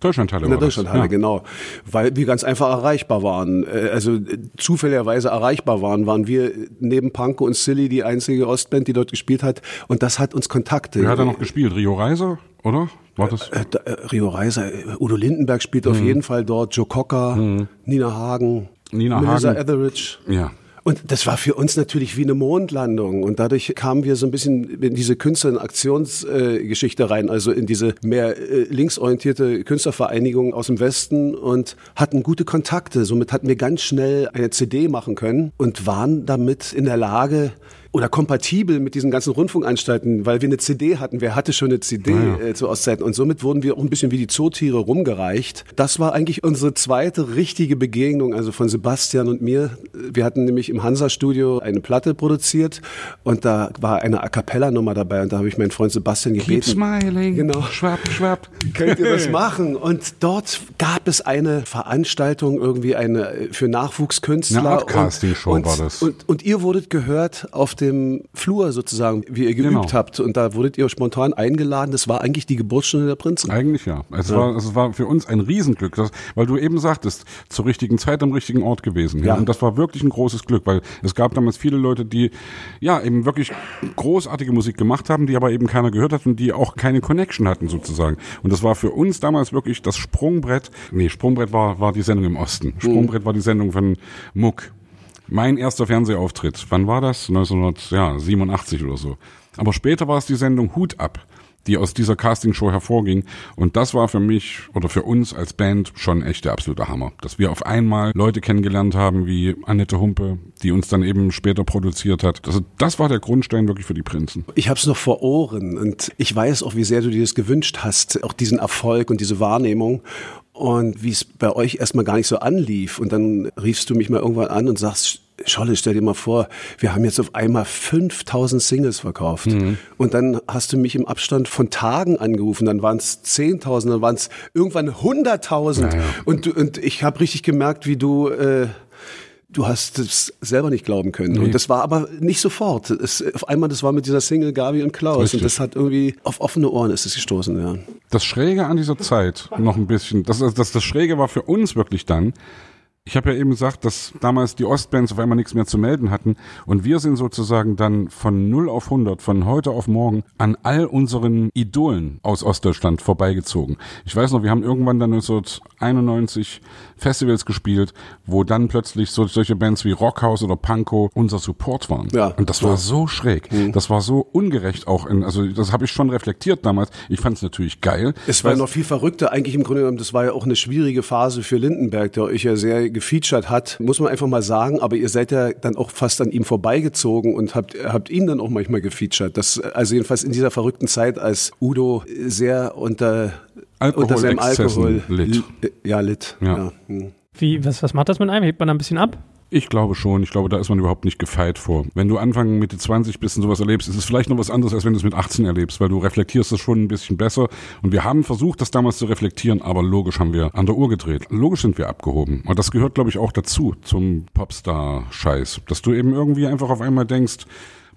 Deutschlandhalle in der. Deutschlandhalle, Ja. genau. Weil wir ganz einfach erreichbar waren. Äh, Also äh, zufälligerweise erreichbar waren, waren wir neben Panko und Silly die einzige Ostband, die dort gespielt hat. Und das hat uns Kontakte. Wer hat da noch gespielt? Rio Reiser, oder? War das? Äh, da, äh, Rio Reiser, äh, Udo Lindenberg spielt auf jeden Fall dort, Joe Cocker, Nina Hagen, Mhm. Nina Melissa Hagen. Etheridge. Ja. Und das war für uns natürlich wie eine Mondlandung. Und dadurch kamen wir so ein bisschen in diese Künstler- und Aktionsgeschichte äh, rein, also in diese mehr äh, linksorientierte Künstlervereinigung aus dem Westen und hatten gute Kontakte. Somit hatten wir ganz schnell eine CD machen können und waren damit in der Lage, oder kompatibel mit diesen ganzen Rundfunkanstalten, weil wir eine CD hatten. Wer hatte schon eine CD äh, zu Ostzeiten? Und somit wurden wir auch ein bisschen wie die Zootiere rumgereicht. Das war eigentlich unsere zweite richtige Begegnung, also von Sebastian und mir. Wir hatten nämlich im Hansa-Studio eine Platte produziert und da war eine A Cappella-Nummer dabei und da habe ich meinen Freund Sebastian Keep gebeten. smiling. Genau. Schwapp, schwapp. Könnt ihr das [LAUGHS] machen? Und dort gab es eine Veranstaltung, irgendwie eine äh, für Nachwuchskünstler. Eine Art Castingshow war das. Und, und ihr wurdet gehört auf dem Flur sozusagen, wie ihr geübt Genau. habt. Und da wurdet ihr spontan eingeladen. Das war eigentlich die Geburtsstunde der Prinzen. Eigentlich ja. Es, War, es war für uns ein Riesenglück, das, weil du eben sagtest, zur richtigen Zeit am richtigen Ort gewesen. Ja. Ja. Und das war wirklich ein großes Glück, weil es gab damals viele Leute, die ja eben wirklich großartige Musik gemacht haben, die aber eben keiner gehört hat und die auch keine Connection hatten sozusagen. Und das war für uns damals wirklich das Sprungbrett. Nee, Sprungbrett war, war die Sendung im Osten. Sprungbrett war die Sendung von Muck. Mein erster Fernsehauftritt, wann war das? 1987 oder so. Aber später war es die Sendung Hut ab, die aus dieser Castingshow hervorging. Und das war für mich oder für uns als Band schon echt der absolute Hammer. Dass wir auf einmal Leute kennengelernt haben wie Annette Humpe, die uns dann eben später produziert hat. Also das war der Grundstein wirklich für die Prinzen. Ich habe es noch vor Ohren und ich weiß auch, wie sehr du dir das gewünscht hast, auch diesen Erfolg und diese Wahrnehmung. Und wie es bei euch erstmal gar nicht so anlief. Und dann riefst du mich mal irgendwann an und sagst, Scholle, stell dir mal vor, wir haben jetzt auf einmal 5000 Singles verkauft. Und dann hast du mich im Abstand von Tagen angerufen. Dann waren es 10.000, dann waren es irgendwann 100.000. Und, du- und ich habe richtig gemerkt, wie du... Äh, Du hast es selber nicht glauben können. Und das war aber nicht sofort. Es, auf einmal, das war mit dieser Single Gabi und Klaus. Richtig. Und das hat irgendwie auf offene Ohren ist es gestoßen, ja. Das Schräge an dieser Zeit noch ein bisschen, das, das, das Schräge war für uns wirklich dann, ich habe ja eben gesagt, dass damals die Ostbands auf einmal nichts mehr zu melden hatten und wir sind sozusagen dann von 0 auf 100, von heute auf morgen an all unseren Idolen aus Ostdeutschland vorbeigezogen. Ich weiß noch, wir haben irgendwann dann 1991 Festivals gespielt, wo dann plötzlich so, solche Bands wie Rockhaus oder Pankow unser Support waren. Ja. Und das war so schräg. Das war so ungerecht auch. In, also das habe ich schon reflektiert damals. Ich fand es natürlich geil. Es war noch viel verrückter. Eigentlich im Grunde genommen, das war ja auch eine schwierige Phase für Lindenberg, der euch ja sehr gefeatured hat, muss man einfach mal sagen. Aber ihr seid ja dann auch fast an ihm vorbeigezogen und habt, habt ihn dann auch manchmal gefeatured. Das, also jedenfalls in dieser verrückten Zeit, als Udo sehr unter, unter seinem Alkohol litt. Ja, litt. Ja. Ja. hm. Wie, was, was macht das mit einem? Hebt man da ein bisschen ab? Ich glaube schon. Ich glaube, da ist man überhaupt nicht gefeit vor. Wenn du Anfang Mitte 20 bist und sowas erlebst, ist es vielleicht noch was anderes, als wenn du es mit 18 erlebst, weil du reflektierst das schon ein bisschen besser. Und wir haben versucht, das damals zu reflektieren, aber logisch haben wir an der Uhr gedreht. Logisch sind wir abgehoben. Und das gehört, glaube ich, auch dazu, zum Popstar-Scheiß. Dass du eben irgendwie einfach auf einmal denkst,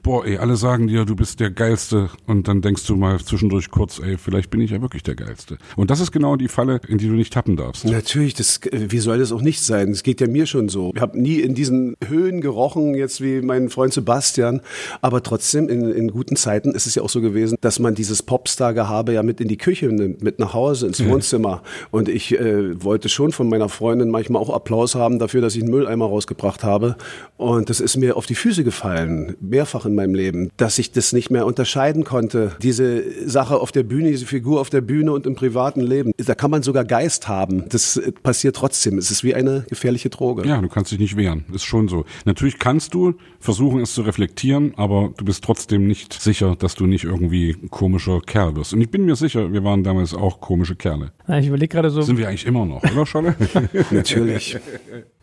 boah, ey, alle sagen dir, du bist der Geilste. Und dann denkst du mal zwischendurch kurz, ey, vielleicht bin ich ja wirklich der Geilste. Und das ist genau die Falle, in die du nicht tappen darfst. Natürlich, das, wie soll das auch nicht sein? Es geht ja mir schon so. Ich habe nie in diesen Höhen gerochen, jetzt wie mein Freund Sebastian. Aber trotzdem, in, in guten Zeiten ist es ja auch so gewesen, dass man dieses Popstar-Gehabe ja mit in die Küche nimmt, mit nach Hause, ins Wohnzimmer. Und ich äh, wollte schon von meiner Freundin manchmal auch Applaus haben dafür, dass ich einen Mülleimer rausgebracht habe. Und das ist mir auf die Füße gefallen, mehrfach in meinem Leben, dass ich das nicht mehr unterscheiden konnte. Diese Sache auf der Bühne, diese Figur auf der Bühne und im privaten Leben. Da kann man sogar Geist haben. Das äh, passiert trotzdem. Es ist wie eine gefährliche Droge. Ja, du kannst dich nicht wehren. Ist schon so. Natürlich kannst du versuchen, es zu reflektieren, aber du bist trotzdem nicht sicher, dass du nicht irgendwie ein komischer Kerl wirst. Und ich bin mir sicher, wir waren damals auch komische Kerle. Ich überlege gerade so, Sind wir eigentlich immer noch, oder Scholle? [LAUGHS] Natürlich.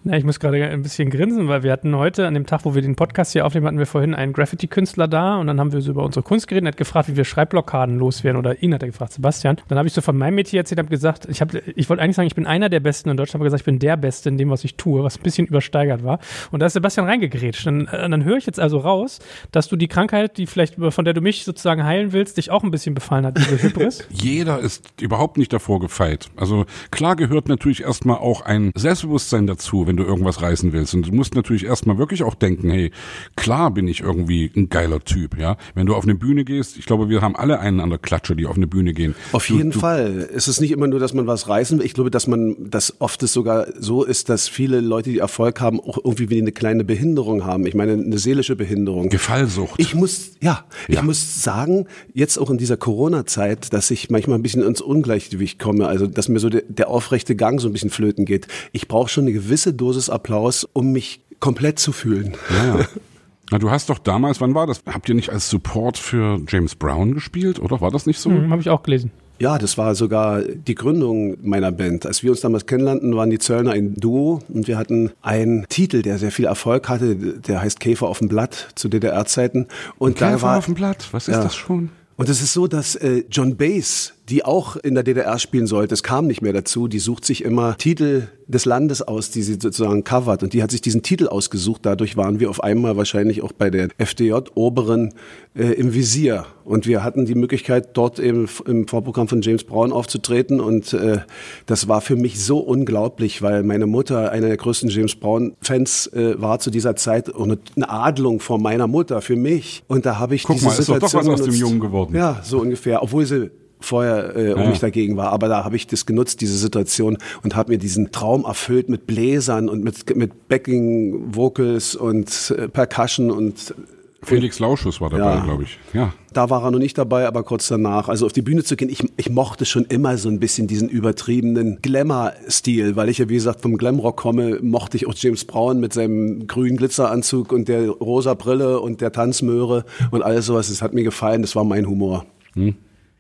Na, ich muss gerade ein bisschen grinsen, weil wir hatten heute, an dem Tag, wo wir den Podcast hier aufnehmen, hatten wir vorhin einen Graffiti-Künstler da und dann haben wir so über unsere Kunst geredet. Er hat gefragt, wie wir Schreibblockaden loswerden oder ihn hat er gefragt, Sebastian. Dann habe ich so von meinem Metier erzählt, habe gesagt, ich, hab, ich wollte eigentlich sagen, ich bin einer der Besten in Deutschland, aber gesagt, ich bin der Beste in dem, was ich tue, was ein bisschen übersteigert war. Und da ist Sebastian reingegrätscht. Dann, äh, dann höre ich jetzt also raus, dass du die Krankheit, die vielleicht, von der du mich sozusagen heilen willst, dich auch ein bisschen befallen hat, diese Hybris. [LAUGHS] Jeder ist überhaupt nicht davor gefeit. Also klar gehört natürlich erstmal auch ein Selbstbewusstsein dazu, wenn du irgendwas reißen willst. Und du musst natürlich erstmal wirklich auch denken, hey, klar bin ich irgendwie ein geiler Typ, ja. Wenn du auf eine Bühne gehst, ich glaube, wir haben alle einen an der Klatsche, die auf eine Bühne gehen. Auf jeden du, Fall. Es ist nicht immer nur, dass man was reißen will. Ich glaube, dass man, dass oft es sogar so ist, dass viele Leute, die Erfolg haben, auch irgendwie wie eine kleine Behinderung haben. Ich meine, eine seelische Behinderung. Gefallsucht. Ich muss, ja, ich Ja. muss sagen, jetzt auch in dieser Corona-Zeit, dass ich manchmal ein bisschen ins Ungleichgewicht komme, also dass mir so der, der aufrechte Gang so ein bisschen flöten geht. Ich brauche schon eine gewisse Dosis Applaus, um mich komplett zu fühlen. Ja, ja. [LAUGHS] Na, du hast doch damals, wann war das? Habt ihr nicht als Support für James Brown gespielt, oder? War das nicht so? Hm, habe ich auch gelesen. Ja, das war sogar die Gründung meiner Band. Als wir uns damals kennenlernten, waren die Zöllner ein Duo und wir hatten einen Titel, der sehr viel Erfolg hatte, der heißt Käfer auf dem Blatt zu DDR-Zeiten. Und da Käfer war auf dem Blatt, was ist Ja. das schon? Und es ist so, dass äh, John Bass, die auch in der DDR spielen sollte, es kam nicht mehr dazu, die sucht sich immer Titel des Landes aus, die sie sozusagen covert. Und die hat sich diesen Titel ausgesucht. Dadurch waren wir auf einmal wahrscheinlich auch bei der FDJ-Oberen äh, im Visier. Und wir hatten die Möglichkeit, dort eben im Vorprogramm von James Brown aufzutreten. Und äh, das war für mich so unglaublich, weil meine Mutter einer der größten James Brown-Fans äh, war zu dieser Zeit und eine Adlung von meiner Mutter für mich. Und da habe ich Guck diese mal, ist doch Situation doch was aus dem. Jungen geworden. Ja, so ungefähr. Obwohl sie vorher äh, um Ja. mich dagegen war. Aber da habe ich das genutzt, diese Situation, und habe mir diesen Traum erfüllt mit Bläsern und mit, mit Backing Vocals und äh, Percussion und Felix Lauschus war dabei, Ja. glaube ich. Ja. da war er noch nicht dabei, aber kurz danach. Also auf die Bühne zu gehen, ich, ich mochte schon immer so ein bisschen diesen übertriebenen Glamour-Stil, weil ich ja wie gesagt vom Glamrock komme, mochte ich auch James Brown mit seinem grünen Glitzeranzug und der rosa Brille und der Tanzmöhre und alles sowas. Das hat mir gefallen, das war mein Humor.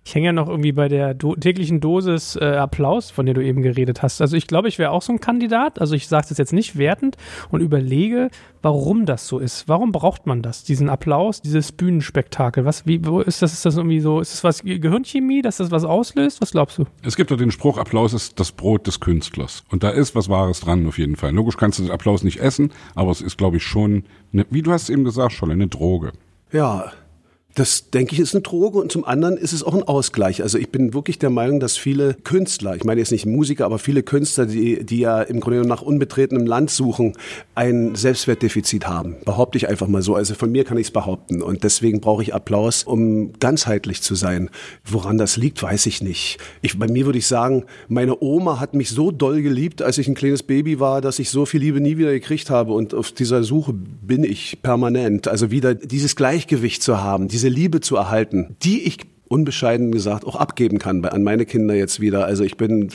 Ich hänge ja noch irgendwie bei der do täglichen Dosis äh, Applaus, von der du eben geredet hast. Also ich glaube, ich wäre auch so ein Kandidat. Also ich sage das jetzt nicht wertend und überlege, warum das so ist. Warum braucht man das? Diesen Applaus, dieses Bühnenspektakel. Was, wie, wo ist das? Ist das irgendwie so? Ist das was Ge- Gehirnchemie, dass das was auslöst? Was glaubst du? Es gibt ja den Spruch, Applaus ist das Brot des Künstlers. Und da ist was Wahres dran auf jeden Fall. Logisch kannst du den Applaus nicht essen, aber es ist, glaube ich, schon, eine, wie du hast eben gesagt, schon eine Droge. Ja, das denke ich ist eine Droge und zum anderen ist es auch ein Ausgleich. Also ich bin wirklich der Meinung, dass viele Künstler, ich meine jetzt nicht Musiker, aber viele Künstler, die, die ja im Grunde nach unbetretenem Land suchen, ein Selbstwertdefizit haben. Behaupte ich einfach mal so. Also von mir kann ich es behaupten. Und deswegen brauche ich Applaus, um ganzheitlich zu sein. Woran das liegt, weiß ich nicht. Ich, bei mir würde ich sagen, meine Oma hat mich so doll geliebt, als ich ein kleines Baby war, dass ich so viel Liebe nie wieder gekriegt habe. Und auf dieser Suche bin ich permanent. Also wieder dieses Gleichgewicht zu haben, diese Liebe zu erhalten, die ich unbescheiden gesagt auch abgeben kann an meine Kinder jetzt wieder. Also ich bin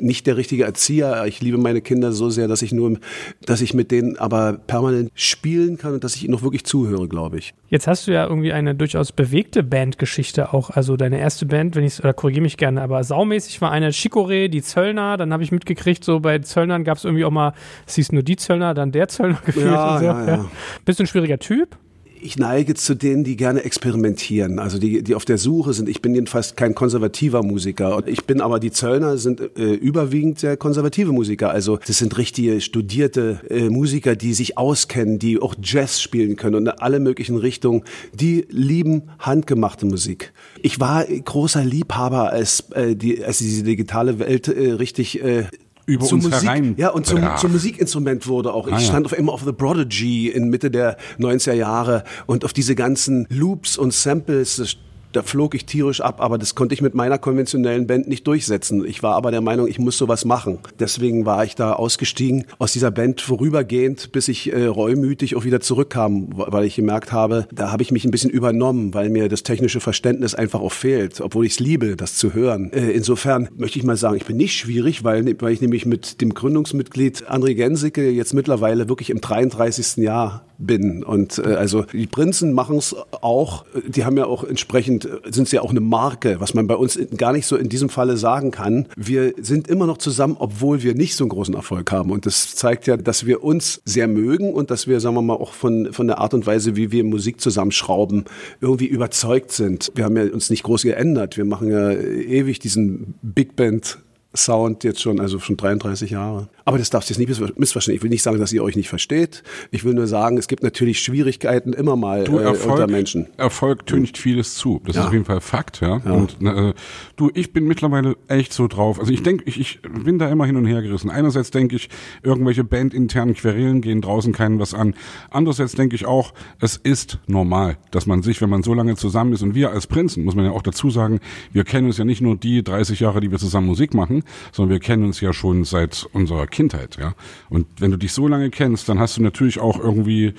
nicht der richtige Erzieher. Ich liebe meine Kinder so sehr, dass ich nur, dass ich mit denen aber permanent spielen kann und dass ich ihnen auch wirklich zuhöre, glaube ich. Jetzt hast du ja irgendwie eine durchaus bewegte Bandgeschichte auch. Also deine erste Band, wenn ich oder korrigiere mich gerne, aber saumäßig war eine Chicorée, die Zöllner. Dann habe ich mitgekriegt, so bei Zöllnern gab es irgendwie auch mal, es hieß nur die Zöllner, dann der Zöllner [LAUGHS] gefühlt Ja, und so. ja, ja. Bist du ein schwieriger Typ? Ich neige zu denen, die gerne experimentieren, also die, die auf der Suche sind. Ich bin jedenfalls kein konservativer Musiker. Ich bin aber, die Zöllner sind äh, überwiegend sehr konservative Musiker. Also das sind richtige studierte äh, Musiker, die sich auskennen, die auch Jazz spielen können und in alle möglichen Richtungen. Die lieben handgemachte Musik. Ich war großer Liebhaber, als, äh, die, als diese digitale Welt äh, richtig äh, Über zur uns Musik, herein ja, und zum, zum Musikinstrument wurde auch. Ich Ah, ja. stand auf immer auf The Prodigy in Mitte der 90er Jahre und auf diese ganzen Loops und Samples. Da flog ich tierisch ab, aber das konnte ich mit meiner konventionellen Band nicht durchsetzen. Ich war aber der Meinung, ich muss sowas machen. Deswegen war ich da ausgestiegen aus dieser Band vorübergehend, bis ich äh, reumütig auch wieder zurückkam, weil ich gemerkt habe, da habe ich mich ein bisschen übernommen, weil mir das technische Verständnis einfach auch fehlt, obwohl ich es liebe, das zu hören. Äh, insofern möchte ich mal sagen, ich bin nicht schwierig, weil, weil ich nämlich mit dem Gründungsmitglied André Gensicke jetzt mittlerweile wirklich im 33. Jahr bin. Und äh, also die Prinzen machen es auch, die haben ja auch entsprechend, äh, sind es ja auch eine Marke, was man bei uns gar nicht so in diesem Falle sagen kann. Wir sind immer noch zusammen, obwohl wir nicht so einen großen Erfolg haben. Und das zeigt ja, dass wir uns sehr mögen und dass wir, sagen wir mal, auch von, von der Art und Weise, wie wir Musik zusammenschrauben, irgendwie überzeugt sind. Wir haben ja uns nicht groß geändert. Wir machen ja ewig diesen Big Band Sound jetzt schon, also schon 33 Jahre. Aber das darfst du jetzt nicht missver- missverstehen. Ich will nicht sagen, dass ihr euch nicht versteht. Ich will nur sagen, es gibt natürlich Schwierigkeiten immer mal Du, äh, Erfolg, unter Menschen. Erfolg tüncht vieles zu. Das Ja. ist auf jeden Fall Fakt, ja. Und äh, du, ich bin mittlerweile echt so drauf. Also ich denke, ich, ich bin da immer hin und her gerissen. Einerseits denke ich, irgendwelche bandinternen Querelen gehen draußen keinen was an. Andererseits denke ich auch, es ist normal, dass man sich, wenn man so lange zusammen ist, und wir als Prinzen, muss man ja auch dazu sagen, wir kennen uns ja nicht nur die 30 Jahre, die wir zusammen Musik machen, sondern wir kennen uns ja schon seit unserer Kindheit, ja. Und wenn du dich so lange kennst, dann hast du natürlich auch irgendwie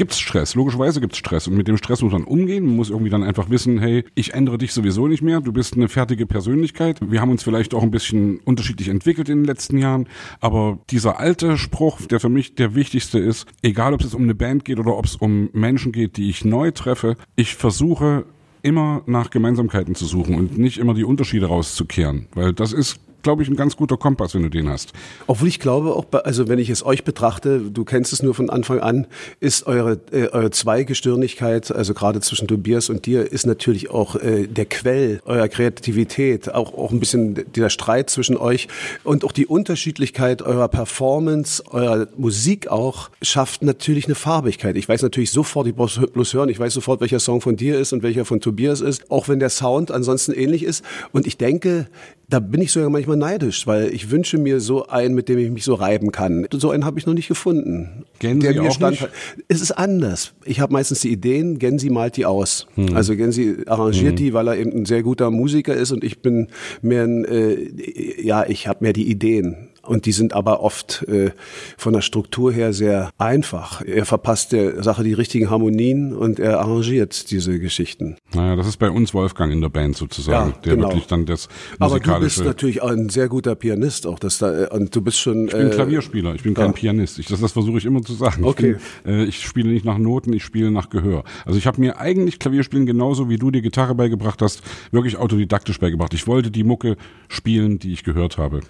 gibt's Stress. Logischerweise gibt's Stress. Und mit dem Stress muss man umgehen. Man muss irgendwie dann einfach wissen, hey, ich ändere dich sowieso nicht mehr. Du bist eine fertige Persönlichkeit. Wir haben uns vielleicht auch ein bisschen unterschiedlich entwickelt in den letzten Jahren. Aber dieser alte Spruch, der für mich der wichtigste ist, egal ob es um eine Band geht oder ob es um Menschen geht, die ich neu treffe, ich versuche immer nach Gemeinsamkeiten zu suchen und nicht immer die Unterschiede rauszukehren. Weil das ist glaube ich, ein ganz guter Kompass, wenn du den hast. Obwohl ich glaube, auch bei, also wenn ich es euch betrachte, du kennst es nur von Anfang an, ist eure, äh, eure Zweigestirnigkeit, also gerade zwischen Tobias und dir, ist natürlich auch äh, der Quell eurer Kreativität, auch, auch ein bisschen dieser Streit zwischen euch und auch die Unterschiedlichkeit eurer Performance, eurer Musik auch, schafft natürlich eine Farbigkeit. Ich weiß natürlich sofort, ich brauche bloß hören, ich weiß sofort, welcher Song von dir ist und welcher von Tobias ist, auch wenn der Sound ansonsten ähnlich ist. Und ich denke, da bin ich sogar manchmal neidisch, weil ich wünsche mir so einen, mit dem ich mich so reiben kann. So einen habe ich noch nicht gefunden. Gensi der mir auch stand. nicht? Es ist anders. Ich habe meistens die Ideen, Gensi malt die aus. Also Gensi arrangiert die, weil er eben ein sehr guter Musiker ist und ich bin mehr ein, äh, ja, ich habe mehr die Ideen. Und die sind aber oft äh, von der Struktur her sehr einfach. Er verpasst der Sache die richtigen Harmonien und er arrangiert diese Geschichten. Naja, das ist bei uns Wolfgang in der Band sozusagen, Ja, der genau. wirklich dann das Aber du bist musikalische. natürlich auch ein sehr guter Pianist auch. Das da, äh, und du bist schon. Ich bin Klavierspieler, ich bin kein ja. Pianist. Ich, das das versuche ich immer zu sagen. Okay. Ich, bin, äh, ich spiele nicht nach Noten, ich spiele nach Gehör. Also ich habe mir eigentlich Klavierspielen genauso wie du die Gitarre beigebracht hast, wirklich autodidaktisch beigebracht. Ich wollte die Mucke spielen, die ich gehört habe.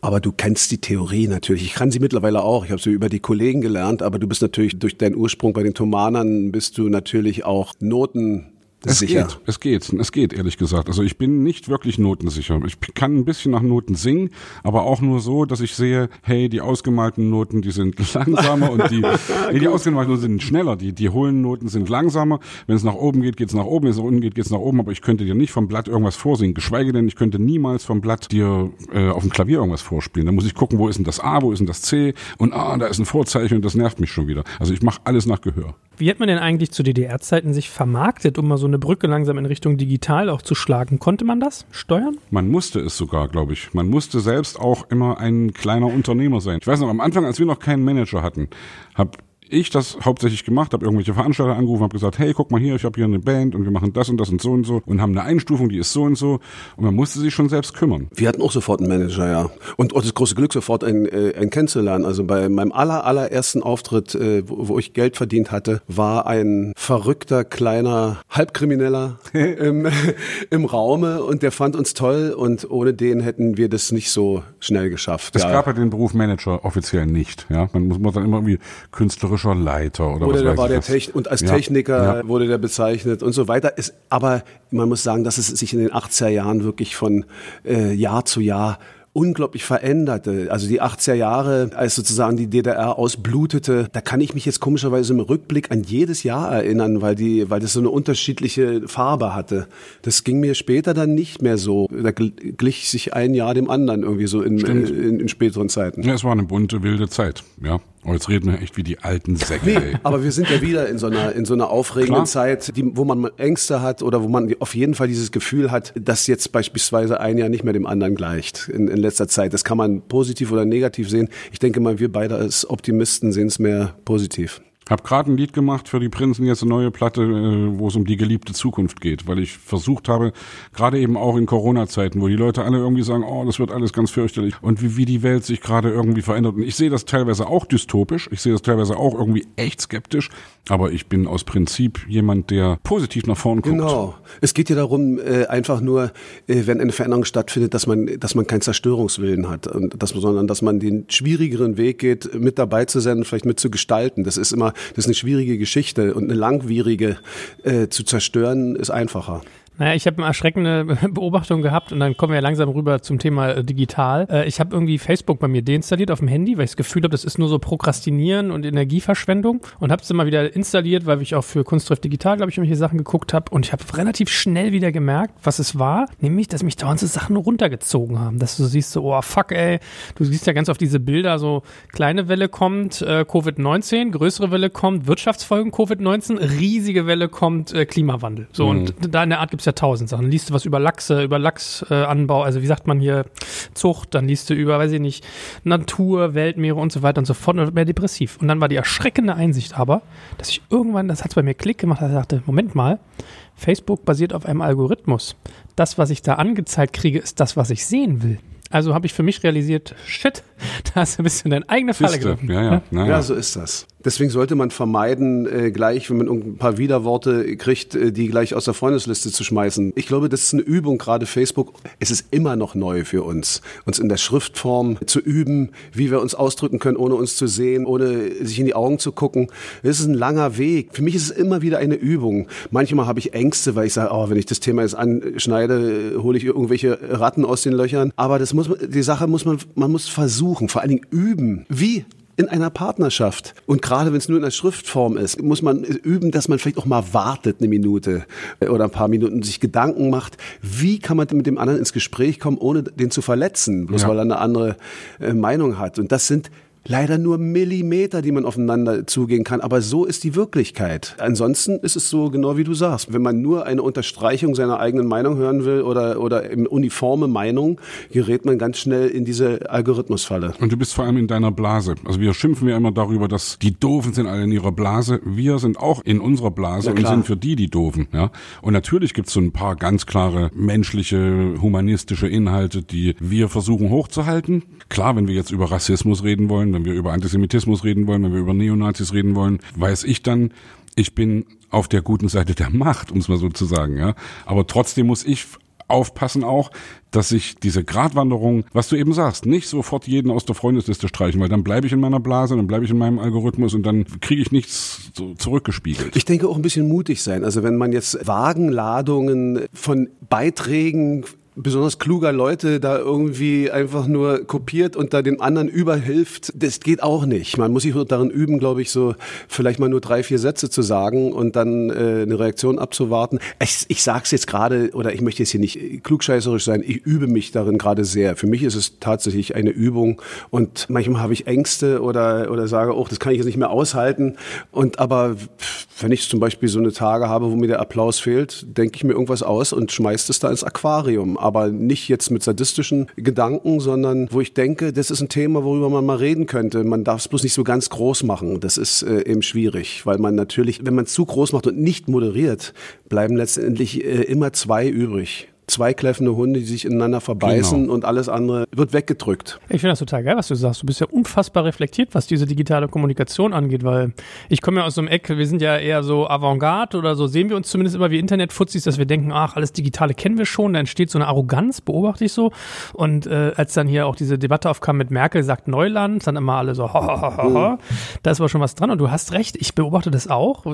Aber du kennst die Theorie natürlich. Ich kann sie mittlerweile auch. Ich habe sie über die Kollegen gelernt. Aber du bist natürlich durch deinen Ursprung bei den Thomanern bist du natürlich auch Noten Es sicher. geht, es geht, es geht, ehrlich gesagt. Also ich bin nicht wirklich notensicher. Ich kann ein bisschen nach Noten singen, aber auch nur so, dass ich sehe, hey, die ausgemalten Noten, die sind [LAUGHS] langsamer und die, [LAUGHS] nee, die ausgemalten Noten sind schneller. Die, die hohlen Noten sind langsamer. Wenn es nach oben geht, geht es nach oben. Wenn es nach unten geht, geht es nach oben. Aber ich könnte dir nicht vom Blatt irgendwas vorsingen. Geschweige denn, ich könnte niemals vom Blatt dir äh, auf dem Klavier irgendwas vorspielen. Da muss ich gucken, wo ist denn das A, wo ist denn das C und ah, da ist ein Vorzeichen und das nervt mich schon wieder. Also ich mache alles nach Gehör. Wie hat man denn eigentlich zu DDR-Zeiten sich vermarktet, um mal so eine Brücke langsam in Richtung digital auch zu schlagen? Konnte man das steuern? Man musste es sogar, glaube ich. Man musste selbst auch immer ein kleiner Unternehmer sein. Ich weiß noch, am Anfang, als wir noch keinen Manager hatten, habe ich das hauptsächlich gemacht, habe irgendwelche Veranstalter angerufen, habe gesagt, hey, guck mal hier, ich habe hier eine Band und wir machen das und das und so und so und haben eine Einstufung, die ist so und so und man musste sich schon selbst kümmern. Wir hatten auch sofort einen Manager, ja. Und auch das große Glück, sofort einen, äh, einen kennenzulernen. Also bei meinem aller, allerersten Auftritt, äh, wo, wo ich Geld verdient hatte, war ein verrückter, kleiner Halbkrimineller [LAUGHS] im, im Raume und der fand uns toll und ohne den hätten wir das nicht so schnell geschafft. Es ja. gab ja den Beruf Manager offiziell nicht. Ja, man muss, muss dann immer irgendwie künstlerischer Leiter oder, Oder was war ich der. Techn und als Ja, Techniker ja. wurde der bezeichnet und so weiter. Ist, aber man muss sagen, dass es sich in den 80er Jahren wirklich von äh, Jahr zu Jahr unglaublich veränderte. Also die 80er Jahre, als sozusagen die DDR ausblutete, da kann ich mich jetzt komischerweise im Rückblick an jedes Jahr erinnern, weil die, weil das so eine unterschiedliche Farbe hatte. Das ging mir später dann nicht mehr so. Da gl- glich sich ein Jahr dem anderen irgendwie so in, äh, in, in späteren Zeiten. Ja, es war eine bunte, wilde Zeit. Ja, oh, jetzt reden wir echt wie die alten Säcke. Nee, aber wir sind ja wieder in so einer, in so einer aufregenden Klar. Zeit, die, wo man Ängste hat oder wo man auf jeden Fall dieses Gefühl hat, dass jetzt beispielsweise ein Jahr nicht mehr dem anderen gleicht in, in letzter Zeit. Das kann man positiv oder negativ sehen. Ich denke mal, wir beide als Optimisten sehen es mehr positiv. Hab gerade ein Lied gemacht für die Prinzen, jetzt eine neue Platte, äh, wo es um die geliebte Zukunft geht, weil ich versucht habe, gerade eben auch in Corona-Zeiten, wo die Leute alle irgendwie sagen, oh, das wird alles ganz fürchterlich und wie, wie die Welt sich gerade irgendwie verändert. Und ich sehe das teilweise auch dystopisch, ich sehe das teilweise auch irgendwie echt skeptisch, aber ich bin aus Prinzip jemand, der positiv nach vorn guckt. Genau. Es geht ja darum, äh, einfach nur, äh, wenn eine Veränderung stattfindet, dass man, dass man keinen Zerstörungswillen hat, sondern dass man den schwierigeren Weg geht, mit dabei zu sein vielleicht mit zu gestalten. Das ist immer, das ist eine schwierige Geschichte und eine langwierige äh, zu zerstören ist einfacher. Naja, ich habe eine erschreckende [LAUGHS] Beobachtung gehabt und dann kommen wir langsam rüber zum Thema äh, digital. Äh, ich habe irgendwie Facebook bei mir deinstalliert auf dem Handy, weil ich das Gefühl habe, das ist nur so Prokrastinieren und Energieverschwendung und habe es immer wieder installiert, weil ich auch für Kunsttrift Digital, glaube ich, irgendwelche Sachen geguckt habe und ich habe relativ schnell wieder gemerkt, was es war, nämlich, dass mich dauernd so Sachen runtergezogen haben, dass du siehst so, oh fuck ey, du siehst ja ganz oft diese Bilder, so kleine Welle kommt, äh, Covid-19, größere Welle kommt, Wirtschaftsfolgen Covid-19, riesige Welle kommt, äh, Klimawandel. So und da in der Art gibt es ja tausend Sachen. Liest du was über Lachse, über Lachsanbau, äh, also wie sagt man hier, Zucht, dann liest du über, weiß ich nicht, Natur, Weltmeere und so weiter und so fort und wird mehr depressiv. Und dann war die erschreckende Einsicht aber, dass ich irgendwann, das hat bei mir Klick gemacht, dass ich dachte, Moment mal, Facebook basiert auf einem Algorithmus. Das, was ich da angezeigt kriege, ist das, was ich sehen will. Also habe ich für mich realisiert, shit, [LAUGHS] da hast du ein bisschen deine eigene Falle gegriffen. ja, ja, Ja, ja. so ist das. Deswegen sollte man vermeiden, äh, gleich, wenn man ein paar Widerworte kriegt, äh, die gleich aus der Freundesliste zu schmeißen. Ich glaube, das ist eine Übung, gerade Facebook. Es ist immer noch neu für uns, uns in der Schriftform zu üben, wie wir uns ausdrücken können, ohne uns zu sehen, ohne sich in die Augen zu gucken. Es ist ein langer Weg. Für mich ist es immer wieder eine Übung. Manchmal habe ich Ängste, weil ich sage, oh, wenn ich das Thema jetzt anschneide, hole ich irgendwelche Ratten aus den Löchern. Aber das muss, die Sache muss man, man muss versuchen, vor allen Dingen üben. Wie in einer Partnerschaft. Und gerade wenn es nur in der Schriftform ist, muss man üben, dass man vielleicht auch mal wartet eine Minute äh, oder ein paar Minuten, sich Gedanken macht, wie kann man mit dem anderen ins Gespräch kommen, ohne den zu verletzen, bloß ja. weil er eine andere äh, Meinung hat. Und das sind leider nur Millimeter, die man aufeinander zugehen kann. Aber so ist die Wirklichkeit. Ansonsten ist es so genau wie du sagst. Wenn man nur eine Unterstreichung seiner eigenen Meinung hören will oder, oder uniforme Meinung, gerät man ganz schnell in diese Algorithmusfalle. Und du bist vor allem in deiner Blase. Also wir schimpfen ja immer darüber, dass die Doofen sind alle in ihrer Blase. Wir sind auch in unserer Blase und sind für die die Doofen. Ja? Und natürlich gibt es so ein paar ganz klare menschliche, humanistische Inhalte, die wir versuchen hochzuhalten. Klar, wenn wir jetzt über Rassismus reden wollen, wenn wir über Antisemitismus reden wollen, wenn wir über Neonazis reden wollen, weiß ich dann, ich bin auf der guten Seite der Macht, um es mal so zu sagen, ja. Aber trotzdem muss ich aufpassen auch, dass ich diese Gratwanderung, was du eben sagst, nicht sofort jeden aus der Freundesliste streichen, weil dann bleibe ich in meiner Blase, dann bleibe ich in meinem Algorithmus und dann kriege ich nichts so zurückgespiegelt. Ich denke auch ein bisschen mutig sein. Also wenn man jetzt Wagenladungen von Beiträgen besonders kluger Leute da irgendwie einfach nur kopiert und da den anderen überhilft, das geht auch nicht. Man muss sich darin üben, glaube ich, so vielleicht mal nur drei, vier Sätze zu sagen und dann äh, eine Reaktion abzuwarten. Ich, ich sage es jetzt gerade, oder ich möchte jetzt hier nicht klugscheißerisch sein, ich übe mich darin gerade sehr. Für mich ist es tatsächlich eine Übung und manchmal habe ich Ängste oder, oder sage, oh, das kann ich jetzt nicht mehr aushalten. Und aber wenn ich zum Beispiel so eine Tage habe, wo mir der Applaus fehlt, denke ich mir irgendwas aus und schmeiße es da ins Aquarium aber nicht jetzt mit sadistischen Gedanken, sondern wo ich denke, das ist ein Thema, worüber man mal reden könnte. Man darf es bloß nicht so ganz groß machen. Das ist äh, eben schwierig, weil man natürlich, wenn man es zu groß macht und nicht moderiert, bleiben letztendlich äh, immer zwei übrig zwei kläffende Hunde, die sich ineinander verbeißen genau. und alles andere wird weggedrückt. Ich finde das total geil, was du sagst. Du bist ja unfassbar reflektiert, was diese digitale Kommunikation angeht, weil ich komme ja aus so einem Eck, wir sind ja eher so Avantgarde oder so sehen wir uns zumindest immer wie Internetfuzis, dass wir denken, ach, alles Digitale kennen wir schon, da entsteht so eine Arroganz, beobachte ich so. Und äh, als dann hier auch diese Debatte aufkam mit Merkel, sagt Neuland, dann immer alle so, ha, ha, ha, ha. Mhm. da ist aber schon was dran und du hast recht, ich beobachte das auch.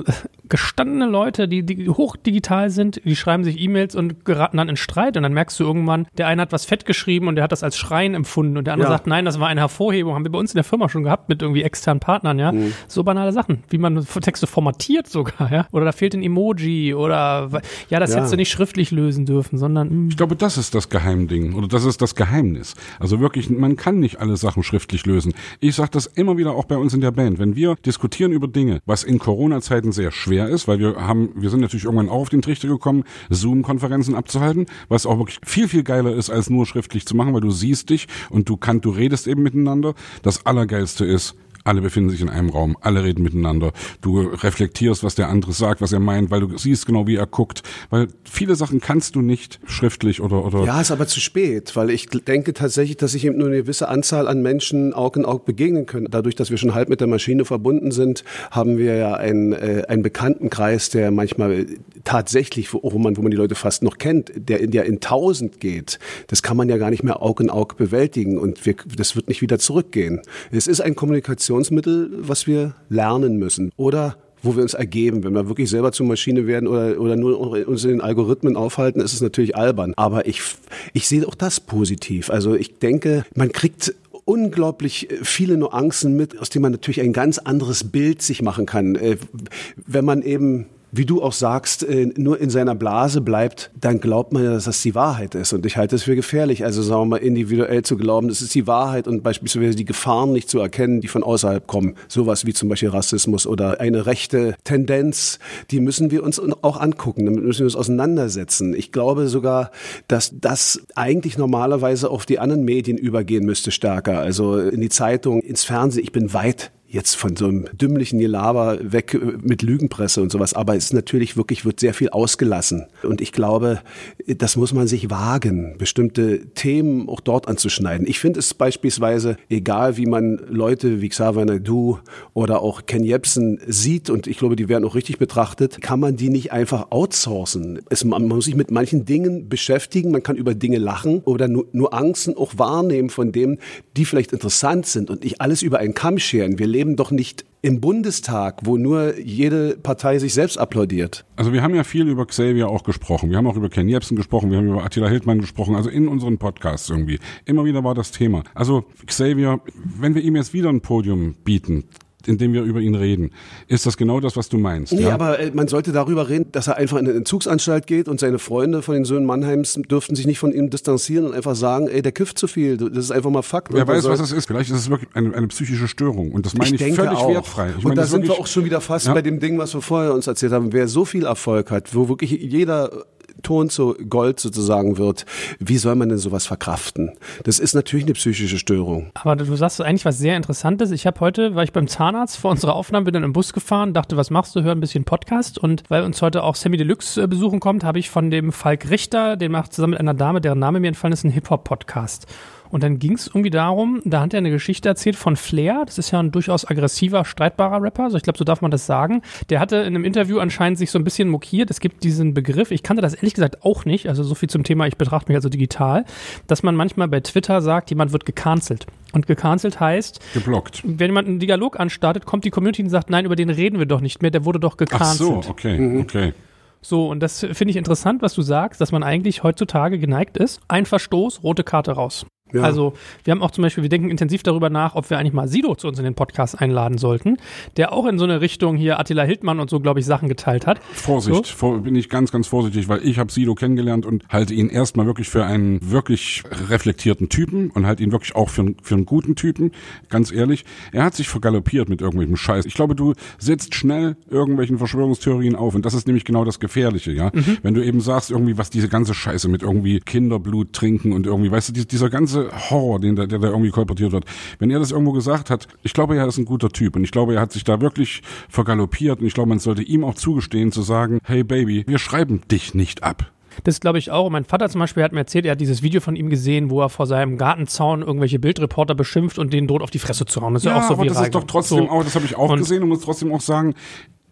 Gestandene Leute, die, die hochdigital sind, die schreiben sich E-Mails und geraten dann in Streit und dann merkst du irgendwann, der eine hat was fett geschrieben und der hat das als Schreien empfunden und der andere ja. sagt, nein, das war eine Hervorhebung, haben wir bei uns in der Firma schon gehabt mit irgendwie externen Partnern, ja. Mhm. So banale Sachen, wie man Texte formatiert sogar, ja. Oder da fehlt ein Emoji oder ja, das ja. hättest du nicht schriftlich lösen dürfen, sondern. Mh. Ich glaube, das ist das Geheimding oder das ist das Geheimnis. Also wirklich, man kann nicht alle Sachen schriftlich lösen. Ich sage das immer wieder auch bei uns in der Band. Wenn wir diskutieren über Dinge, was in Corona-Zeiten sehr schwer ist, weil wir haben, wir sind natürlich irgendwann auch auf den Trichter gekommen, Zoom-Konferenzen abzuhalten, was auch wirklich viel, viel geiler ist, als nur schriftlich zu machen, weil du siehst dich und du kannst, du redest eben miteinander. Das Allergeilste ist, alle befinden sich in einem Raum, alle reden miteinander. Du reflektierst, was der andere sagt, was er meint, weil du siehst genau, wie er guckt. Weil viele Sachen kannst du nicht schriftlich oder oder. Ja, ist aber zu spät, weil ich denke tatsächlich, dass sich eben nur eine gewisse Anzahl an Menschen Aug in Aug begegnen können. Dadurch, dass wir schon halb mit der Maschine verbunden sind, haben wir ja einen, äh, einen Bekanntenkreis, der manchmal tatsächlich, wo, wo man wo man die Leute fast noch kennt, der in der in Tausend geht. Das kann man ja gar nicht mehr Aug in Aug bewältigen und wir, das wird nicht wieder zurückgehen. Es ist ein Kommunikation Kommunikationsmittel, was wir lernen müssen. Oder wo wir uns ergeben. Wenn wir wirklich selber zur Maschine werden oder, oder nur uns in den Algorithmen aufhalten, ist es natürlich albern. Aber ich, ich sehe auch das positiv. Also ich denke, man kriegt unglaublich viele Nuancen mit, aus denen man natürlich ein ganz anderes Bild sich machen kann. Äh, wenn man eben wie du auch sagst, äh, nur in seiner Blase bleibt, dann glaubt man ja, dass das die Wahrheit ist. Und ich halte es für gefährlich. Also sagen wir mal, individuell zu glauben, das ist die Wahrheit und beispielsweise die Gefahren nicht zu erkennen, die von außerhalb kommen. Sowas wie zum Beispiel Rassismus oder eine rechte Tendenz, die müssen wir uns auch angucken. Damit müssen wir uns auseinandersetzen. Ich glaube sogar, dass das eigentlich normalerweise auf die anderen Medien übergehen müsste stärker. Also in die Zeitung, ins Fernsehen. Ich bin weit jetzt von so einem dümmlichen Gelaber weg äh, mit Lügenpresse und sowas. Aber es ist natürlich wirklich, wird sehr viel ausgelassen. Und ich glaube, das muss man sich wagen, bestimmte Themen auch dort anzuschneiden. Ich finde es beispielsweise egal, wie man Leute wie Xavier Naidu oder auch Ken Jebsen sieht, und ich glaube, die werden auch richtig betrachtet, kann man die nicht einfach outsourcen. Es, man muss sich mit manchen Dingen beschäftigen, man kann über Dinge lachen oder nur, Nuancen auch wahrnehmen von dem, die vielleicht interessant sind und nicht alles über einen Kamm scheren. Wir leben doch nicht im Bundestag, wo nur jede Partei sich selbst applaudiert. Also wir haben ja viel über Xavier auch gesprochen. Wir haben auch über Ken Jebsen gesprochen, wir haben über Attila Hildmann gesprochen, also in unseren Podcasts irgendwie. Immer wieder war das Thema. Also Xavier, wenn wir ihm jetzt wieder ein Podium bieten, in dem wir über ihn reden. Ist das genau das, was du meinst? Nee, ja? aber äh, man sollte darüber reden, dass er einfach in eine Entzugsanstalt geht und seine Freunde von den Söhnen Mannheims dürften sich nicht von ihm distanzieren und einfach sagen, ey, der kifft zu viel. Das ist einfach mal Fakt. Wer weiß, was das ist. Vielleicht ist es wirklich eine, eine psychische Störung. Und das meine ich, ich völlig auch. wertfrei. Ich und meine, da sind wir auch schon wieder fast ja. bei dem Ding, was wir vorher uns erzählt haben. Wer so viel Erfolg hat, wo wirklich jeder Ton zu Gold sozusagen wird, wie soll man denn sowas verkraften? Das ist natürlich eine psychische Störung. Aber du sagst eigentlich was sehr Interessantes. Ich habe heute, war ich beim Zahnarzt vor unserer Aufnahme, bin dann im Bus gefahren, dachte, was machst du, hör ein bisschen Podcast und weil uns heute auch Sammy Deluxe äh, besuchen kommt, habe ich von dem Falk Richter, den macht zusammen mit einer Dame, deren Name mir entfallen ist, einen Hip-Hop-Podcast. Und dann ging es irgendwie darum, da hat er eine Geschichte erzählt von Flair. Das ist ja ein durchaus aggressiver, streitbarer Rapper. Also ich glaube, so darf man das sagen. Der hatte in einem Interview anscheinend sich so ein bisschen mokiert. Es gibt diesen Begriff, ich kannte das ehrlich gesagt auch nicht, also so viel zum Thema, ich betrachte mich also digital, dass man manchmal bei Twitter sagt, jemand wird gecancelt. Und gecancelt heißt, geblockt. Wenn jemand einen Dialog anstartet, kommt die Community und sagt, nein, über den reden wir doch nicht mehr, der wurde doch gecancelt. Ach so, okay, mhm. okay. So, und das finde ich interessant, was du sagst, dass man eigentlich heutzutage geneigt ist. Ein Verstoß, rote Karte raus. Ja. Also wir haben auch zum Beispiel, wir denken intensiv darüber nach, ob wir eigentlich mal Sido zu uns in den Podcast einladen sollten, der auch in so eine Richtung hier Attila Hildmann und so, glaube ich, Sachen geteilt hat. Vorsicht, so. vor, bin ich ganz, ganz vorsichtig, weil ich habe Sido kennengelernt und halte ihn erstmal wirklich für einen wirklich reflektierten Typen und halte ihn wirklich auch für, für einen guten Typen, ganz ehrlich. Er hat sich vergaloppiert mit irgendwelchem Scheiß. Ich glaube, du setzt schnell irgendwelchen Verschwörungstheorien auf und das ist nämlich genau das Gefährliche, ja. Mhm. Wenn du eben sagst, irgendwie, was diese ganze Scheiße mit irgendwie Kinderblut trinken und irgendwie, weißt du, dieser ganze Horror, den, der, der da irgendwie kolportiert wird. Wenn er das irgendwo gesagt hat, ich glaube, er ist ein guter Typ und ich glaube, er hat sich da wirklich vergaloppiert und ich glaube, man sollte ihm auch zugestehen zu sagen, hey Baby, wir schreiben dich nicht ab. Das glaube ich auch. Mein Vater zum Beispiel hat mir erzählt, er hat dieses Video von ihm gesehen, wo er vor seinem Gartenzaun irgendwelche Bildreporter beschimpft und denen droht auf die Fresse zu hauen. Das ist ja, ja auch so aber das ist doch trotzdem so. auch, das habe ich auch und gesehen und muss trotzdem auch sagen,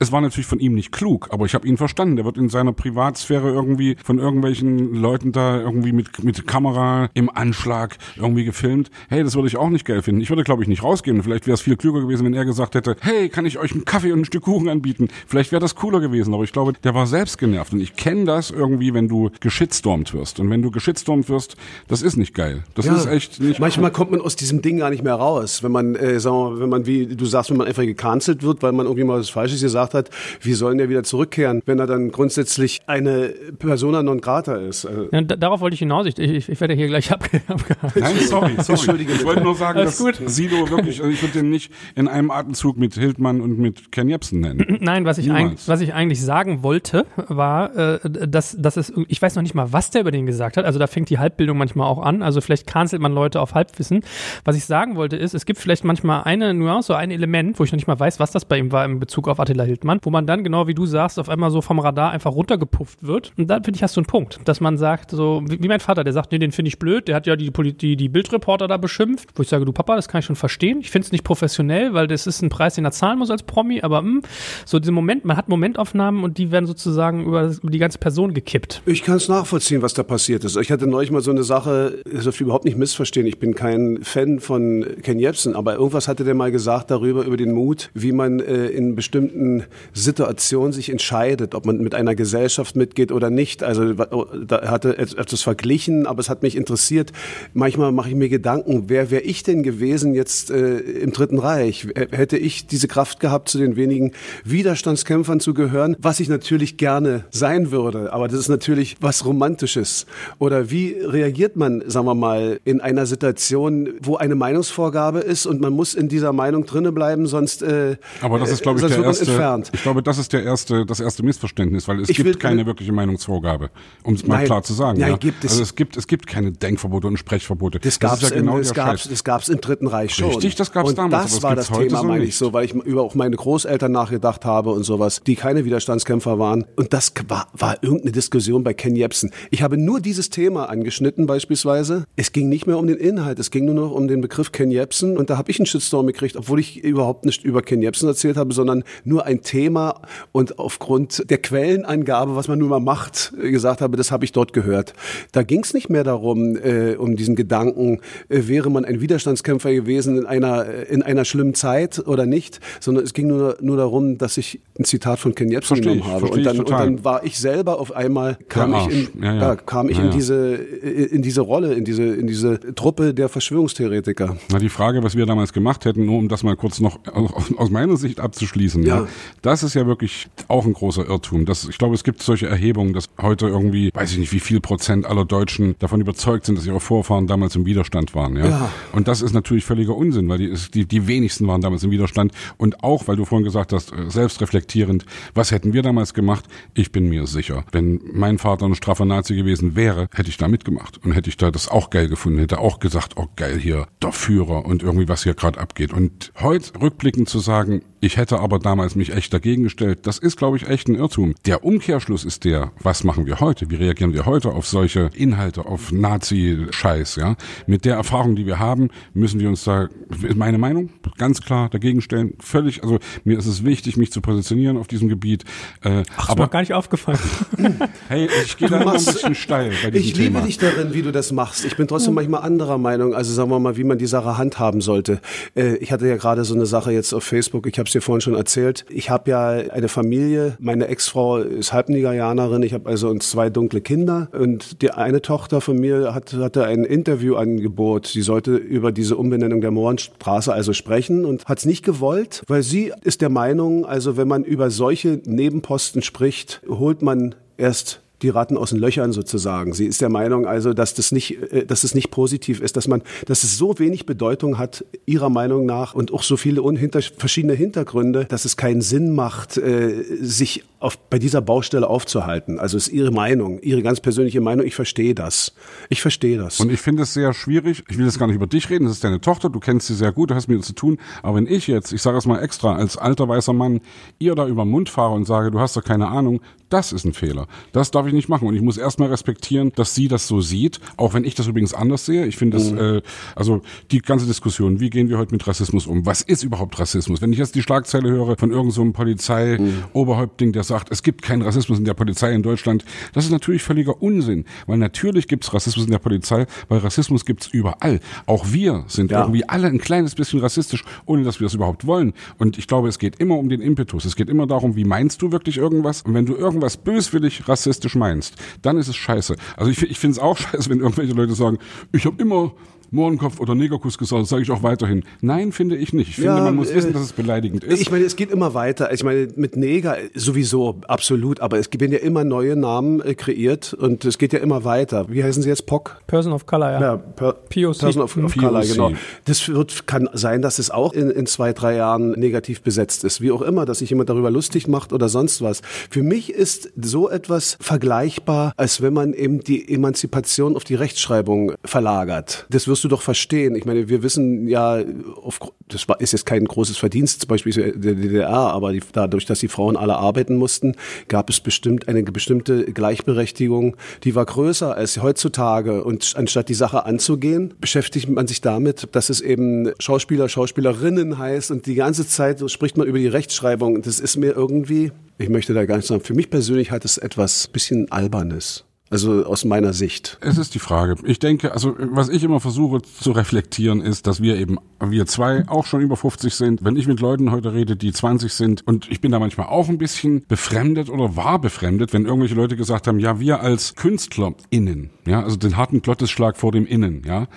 es war natürlich von ihm nicht klug, aber ich habe ihn verstanden. Der wird in seiner Privatsphäre irgendwie von irgendwelchen Leuten da irgendwie mit, mit Kamera im Anschlag irgendwie gefilmt. Hey, das würde ich auch nicht geil finden. Ich würde, glaube ich, nicht rausgehen. Vielleicht wäre es viel klüger gewesen, wenn er gesagt hätte, hey, kann ich euch einen Kaffee und ein Stück Kuchen anbieten? Vielleicht wäre das cooler gewesen. Aber ich glaube, der war selbst genervt. Und ich kenne das irgendwie, wenn du geschitstormt wirst. Und wenn du geschitstormt wirst, das ist nicht geil. Das ja, ist echt nicht Manchmal kommt man aus diesem Ding gar nicht mehr raus. Wenn man, äh, sagen wir, wenn man, wie du sagst, wenn man einfach gecancelt wird, weil man irgendwie mal was Falsches gesagt gesagt hat, wie sollen der wieder zurückkehren, wenn er dann grundsätzlich eine Persona non grata ist? Also ja, darauf wollte ich hinaus. Ich, ich, ich werde hier gleich [LAUGHS] abgehakt. Nein, sorry, sorry. Entschuldige. Ich wollte nur sagen, dass gut. Sido wirklich, also ich würde den nicht in einem Atemzug mit Hildmann und mit Ken Jebsen nennen. Nein, was ich, ein, was ich eigentlich sagen wollte, war, äh, dass, dass es, ich weiß noch nicht mal, was der über den gesagt hat. Also da fängt die Halbbildung manchmal auch an. Also vielleicht cancelt man Leute auf Halbwissen. Was ich sagen wollte ist, es gibt vielleicht manchmal eine Nuance, ein Element, wo ich noch nicht mal weiß, was das bei ihm war in Bezug auf Attila Hildmann, wo man dann, genau wie du sagst, auf einmal so vom Radar einfach runtergepufft wird. Und dann finde ich, hast du einen Punkt, dass man sagt, so, wie, mein Vater, der sagt, nee, den finde ich blöd, der hat ja die, die, die Bildreporter da beschimpft, wo ich sage, du Papa, das kann ich schon verstehen. Ich finde es nicht professionell, weil das ist ein Preis, den er zahlen muss als Promi, aber mh, hm, so dieser Moment, man hat Momentaufnahmen und die werden sozusagen über, über die ganze Person gekippt. Ich kann es nachvollziehen, was da passiert ist. Ich hatte neulich mal so eine Sache, das dürfte überhaupt nicht missverstehen, ich bin kein Fan von Ken Jebsen, aber irgendwas hatte der mal gesagt darüber, über den Mut, wie man äh, in bestimmten Situation sich entscheidet, ob man mit einer Gesellschaft mitgeht oder nicht. Also da hatte etwas verglichen, aber es hat mich interessiert. Manchmal mache ich mir Gedanken, wer wäre ich denn gewesen jetzt äh, im Dritten Reich? Hätte ich diese Kraft gehabt, zu den wenigen Widerstandskämpfern zu gehören, was ich natürlich gerne sein würde. Aber das ist natürlich was Romantisches. Oder wie reagiert man, sagen wir mal, in einer Situation, wo eine Meinungsvorgabe ist und man muss in dieser Meinung drinne bleiben, sonst, äh, aber das ist, glaube ich, der erste, gelernt. Ich glaube, das ist der erste, das erste Missverständnis, weil es Ich gibt will- keine wirkliche Meinungsvorgabe, um es mal Nein. klar zu sagen. Nein, ja. gibt es- Also es gibt, es gibt keine Denkverbote und Sprechverbote. Das gab's, ist ja genau der gab's, das gab's im Dritten Reich schon. Richtig, das gab's und damals, Das es war das Thema, so meine ich so, weil ich über auch meine Großeltern nachgedacht habe und sowas, die keine Widerstandskämpfer waren. Und das war, war irgendeine Diskussion bei Ken Jebsen. Ich habe nur dieses Thema angeschnitten beispielsweise. Es ging nicht mehr um den Inhalt, es ging nur noch um den Begriff Ken Jebsen. Und da habe ich einen Shitstorm gekriegt, obwohl ich überhaupt nicht über Ken Jebsen erzählt habe, sondern nur ein Thema und aufgrund der Quellenangabe, was man nun mal macht, äh, gesagt habe, das habe ich dort gehört. Da ging es nicht mehr darum, äh, um diesen Gedanken, äh, wäre man ein Widerstandskämpfer gewesen in einer, äh, in einer schlimmen Zeit oder nicht, sondern es ging nur, nur darum, dass ich ein Zitat von Ken Jebsen Verstehe genommen ich, habe. Und dann, und dann war ich selber auf einmal, kam ich in, Ja, ja. kam ich in diese, in diese Rolle, in diese, in diese Truppe der Verschwörungstheoretiker. Na, die Frage, was wir damals gemacht hätten, nur um das mal kurz noch aus, aus meiner Sicht abzuschließen, ja. Das ist ja wirklich auch ein großer Irrtum. Das, ich glaube, es gibt solche Erhebungen, dass heute irgendwie, weiß ich nicht, wie viel Prozent aller Deutschen davon überzeugt sind, dass ihre Vorfahren damals im Widerstand waren. Ja? Ja. Und das ist natürlich völliger Unsinn, weil die, die, die wenigsten waren damals im Widerstand. Und auch, weil du vorhin gesagt hast, äh, selbstreflektierend, was hätten wir damals gemacht? Ich bin mir sicher, wenn mein Vater ein straffer Nazi gewesen wäre, hätte ich da mitgemacht und hätte ich da das auch geil gefunden, hätte auch gesagt, oh geil hier, der Führer und irgendwie was hier gerade abgeht. Und heute rückblickend zu sagen, ich hätte aber damals mich echt dagegen gestellt, das ist, glaube ich, echt ein Irrtum. Der Umkehrschluss ist der, was machen wir heute? Wie reagieren wir heute auf solche Inhalte, auf Nazi-Scheiß, ja? Mit der Erfahrung, die wir haben, müssen wir uns da, meine Meinung, ganz klar dagegen stellen. Völlig, also mir ist es wichtig, mich zu positionieren auf diesem Gebiet. Äh, Ach, ist mir aber noch gar nicht aufgefallen. [LAUGHS] hey, ich gehe da immer ein bisschen steil bei diesem Ich liebe Thema. dich darin, wie du das machst. Ich bin trotzdem manchmal anderer Meinung, also sagen wir mal, wie man die Sache handhaben sollte. Äh, Ich hatte ja gerade so eine Sache jetzt auf Facebook, ich habe dir vorhin schon erzählt. Ich habe ja eine Familie, meine Ex-Frau ist Halbnigerianerin, ich habe also uns zwei dunkle Kinder und die eine Tochter von mir hat, hatte ein Interviewangebot. Sie sollte über diese Umbenennung der Mohrenstraße also sprechen und hat es nicht gewollt, weil sie ist der Meinung, also wenn man über solche Nebenposten spricht, holt man erst die Ratten aus den Löchern sozusagen. Sie ist der Meinung also, dass das nicht, äh, dass es nicht positiv ist, dass man, dass es so wenig Bedeutung hat ihrer Meinung nach und auch so viele unhinter, verschiedene Hintergründe, dass es keinen Sinn macht, äh, sich auf, bei dieser Baustelle aufzuhalten. Also ist ihre Meinung, ihre ganz persönliche Meinung. Ich verstehe das. Ich verstehe das. Und ich finde es sehr schwierig. Ich will jetzt gar nicht über dich reden. Das ist deine Tochter. Du kennst sie sehr gut. Du hast mit ihr zu tun. Aber wenn ich jetzt, ich sage es mal extra, als alter weißer Mann, ihr da über den Mund fahre und sage, du hast doch keine Ahnung, das ist ein Fehler. Das darf ich nicht machen. Und ich muss erstmal respektieren, dass sie das so sieht. Auch wenn ich das übrigens anders sehe. Ich finde das, äh, also die ganze Diskussion, wie gehen wir heute mit Rassismus um? Was ist überhaupt Rassismus? Wenn ich jetzt die Schlagzeile höre von irgendeinem so Polizei-Oberhäuptling, der sagt, es gibt keinen Rassismus in der Polizei in Deutschland, das ist natürlich völliger Unsinn. Weil natürlich gibt es Rassismus in der Polizei, weil Rassismus gibt es überall. Auch wir sind Ja. irgendwie alle ein kleines bisschen rassistisch, ohne dass wir das überhaupt wollen. Und ich glaube, es geht immer um den Impetus. Es geht immer darum, wie meinst du wirklich irgendwas? Und wenn du irgendwas böswillig rassistisch meinst, dann ist es scheiße. Also ich, ich finde es auch [LAUGHS] scheiße, wenn irgendwelche Leute sagen, ich habe immer Mohrenkopf oder Negerkuss gesagt, sage ich auch weiterhin. Nein, finde ich nicht. Ich finde, Ja, man muss äh, wissen, dass es beleidigend ist. Ich meine, es geht immer weiter. Ich meine, mit Neger sowieso absolut, aber es werden ja immer neue Namen äh, kreiert und es geht ja immer weiter. Wie heißen sie jetzt? POC? Person of Color, ja. Ja, per, POC. Person of, of POC. Color, genau. Das wird, kann sein, dass es auch in, in zwei, drei Jahren negativ besetzt ist. Wie auch immer, dass sich jemand darüber lustig macht oder sonst was. Für mich ist so etwas vergleichbar, als wenn man eben die Emanzipation auf die Rechtschreibung verlagert. Das wirst du doch verstehen. Ich meine, wir wissen ja, auf, das ist jetzt kein großes Verdienst, zum Beispiel der DDR, aber die, dadurch, dass die Frauen alle arbeiten mussten, gab es bestimmt eine bestimmte Gleichberechtigung, die war größer als heutzutage. Und anstatt die Sache anzugehen, beschäftigt man sich damit, dass es eben Schauspieler, Schauspielerinnen heißt und die ganze Zeit spricht man über die Rechtschreibung. Das ist mir irgendwie, ich möchte da gar nicht sagen, für mich persönlich hat es etwas bisschen Albernes. Also aus meiner Sicht. Es ist die Frage. Ich denke, also was ich immer versuche zu reflektieren, ist, dass wir eben, wir zwei auch schon über 50 sind. Wenn ich mit Leuten heute rede, die 20 sind, und ich bin da manchmal auch ein bisschen befremdet oder war befremdet, wenn irgendwelche Leute gesagt haben, ja, wir als KünstlerInnen, ja, also den harten Glottesschlag vor dem Innen, ja.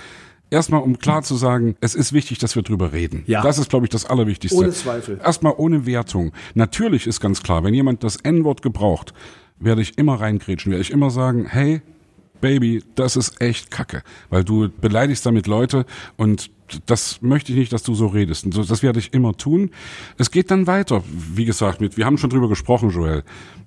Erstmal, um klar zu sagen, es ist wichtig, dass wir drüber reden. Ja. Das ist, glaube ich, das Allerwichtigste. Ohne Zweifel. Erstmal ohne Wertung. Natürlich ist ganz klar, wenn jemand das N-Wort gebraucht, werde ich immer reingrätschen, werde ich immer sagen, hey, Baby, das ist echt Kacke, weil du beleidigst damit Leute und das möchte ich nicht, dass du so redest. Und das werde ich immer tun. Es geht dann weiter, wie gesagt, mit, wir haben schon drüber gesprochen, Joel.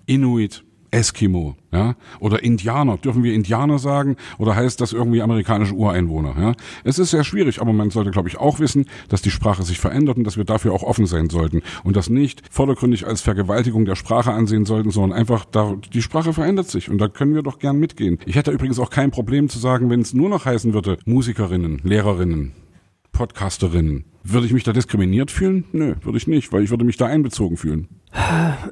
Inuit, Eskimo, ja, oder Indianer. Dürfen wir Indianer sagen oder heißt das irgendwie amerikanische Ureinwohner? Ja, es ist sehr schwierig, aber man sollte, glaube ich, auch wissen, dass die Sprache sich verändert und dass wir dafür auch offen sein sollten und das nicht vordergründig als Vergewaltigung der Sprache ansehen sollten, sondern einfach da die Sprache verändert sich und da können wir doch gern mitgehen. Ich hätte übrigens auch kein Problem zu sagen, wenn es nur noch heißen würde Musikerinnen, Lehrerinnen, Podcasterinnen. Würde ich mich da diskriminiert fühlen? Nö, würde ich nicht, weil ich würde mich da einbezogen fühlen.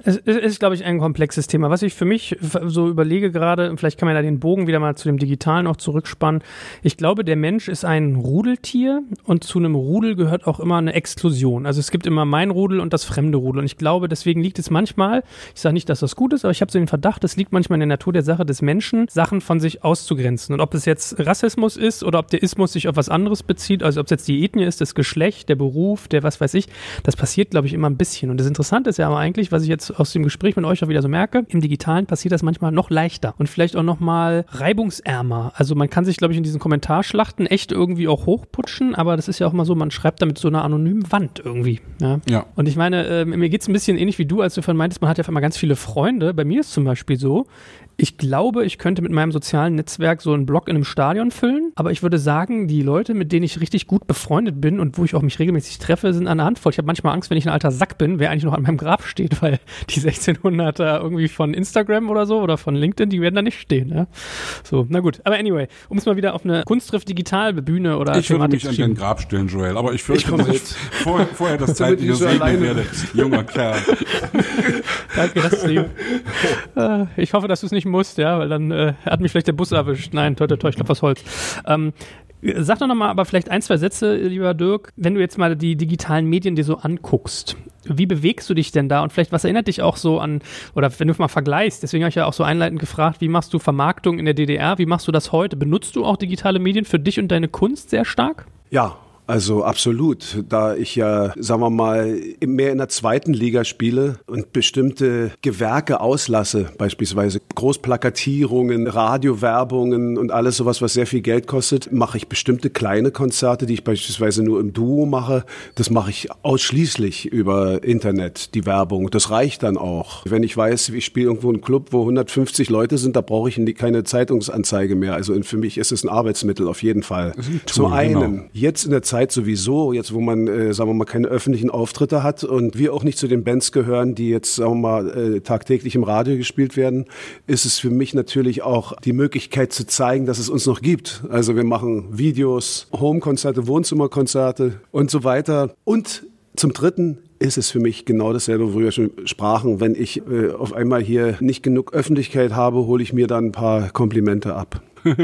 Es ist, glaube ich, ein komplexes Thema. Was ich für mich so überlege gerade, vielleicht kann man da den Bogen wieder mal zu dem Digitalen auch zurückspannen. Ich glaube, der Mensch ist ein Rudeltier und zu einem Rudel gehört auch immer eine Exklusion. Also es gibt immer mein Rudel und das fremde Rudel. Und ich glaube, deswegen liegt es manchmal, ich sage nicht, dass das gut ist, aber ich habe so den Verdacht, es liegt manchmal in der Natur der Sache des Menschen, Sachen von sich auszugrenzen. Und ob es jetzt Rassismus ist oder ob der Ismus sich auf was anderes bezieht, also ob es jetzt die Ethnie ist, das Geschlecht, der Beruf, der was weiß ich, das passiert, glaube ich, immer ein bisschen. Und das Interessante ist ja aber eigentlich, was ich jetzt aus dem Gespräch mit euch auch wieder so merke, im Digitalen passiert das manchmal noch leichter und vielleicht auch noch mal reibungsärmer. Also man kann sich, glaube ich, in diesen Kommentarschlachten echt irgendwie auch hochputschen, aber das ist ja auch mal so, man schreibt damit so einer anonymen Wand irgendwie. Ja. ja. Und ich meine, äh, mir geht es ein bisschen ähnlich wie du, als du vorhin meintest, man hat ja auf einmal ganz viele Freunde. Bei mir ist zum Beispiel so, ich glaube, ich könnte mit meinem sozialen Netzwerk so einen Blog in einem Stadion füllen, aber ich würde sagen, die Leute, mit denen ich richtig gut befreundet bin und wo ich auch mich regelmäßig treffe, sind an der Handvoll. Ich habe manchmal Angst, wenn ich ein alter Sack bin, wer eigentlich noch an meinem Grab steht, weil [LAUGHS] die 1600er irgendwie von Instagram oder so oder von LinkedIn, die werden da nicht stehen. Ja? So, na gut. Aber anyway, um es mal wieder auf eine Kunsttriff Digital Bühne oder Ich würde mich an dein Grab stellen, Joel, aber ich fürchte, dass ich vorher, vorher das [LAUGHS] zeitliche segnen werde. Junger Kerl. [LAUGHS] Danke, das ist lieb. Äh, ich hoffe, dass du es nicht musst, ja, weil dann äh, hat mich vielleicht der Bus erwischt. Nein, toi, toi, toi, ich glaube, was Holz. Ähm, Sag doch nochmal aber vielleicht ein, zwei Sätze, lieber Dirk, wenn du jetzt mal die digitalen Medien dir so anguckst. Wie bewegst du dich denn da? Und vielleicht, was erinnert dich auch so an, oder wenn du mal vergleichst, deswegen habe ich ja auch so einleitend gefragt, wie machst du Vermarktung in der DDR? Wie machst du das heute? Benutzt du auch digitale Medien für dich und deine Kunst sehr stark? Ja, also absolut, da ich ja, sagen wir mal, mehr in der zweiten Liga spiele und bestimmte Gewerke auslasse, beispielsweise Großplakatierungen, Radiowerbungen und alles sowas, was sehr viel Geld kostet, mache ich bestimmte kleine Konzerte, die ich beispielsweise nur im Duo mache. Das mache ich ausschließlich über Internet, die Werbung. Das reicht dann auch. Wenn ich weiß, ich spiele irgendwo einen Club, wo 150 Leute sind, da brauche ich keine Zeitungsanzeige mehr. Also für mich ist es ein Arbeitsmittel auf jeden Fall. Ein Tool, Zum einen, genau. jetzt in der Zeit Zeit sowieso, jetzt wo man, äh, sagen wir mal, keine öffentlichen Auftritte hat und wir auch nicht zu den Bands gehören, die jetzt, sagen wir mal, äh, tagtäglich im Radio gespielt werden, ist es für mich natürlich auch die Möglichkeit zu zeigen, dass es uns noch gibt. Also wir machen Videos, Homekonzerte, Wohnzimmerkonzerte und so weiter. Und zum Dritten ist es für mich genau dasselbe, worüber wir schon sprachen. Wenn ich äh, auf einmal hier nicht genug Öffentlichkeit habe, hole ich mir dann ein paar Komplimente ab. [LAUGHS]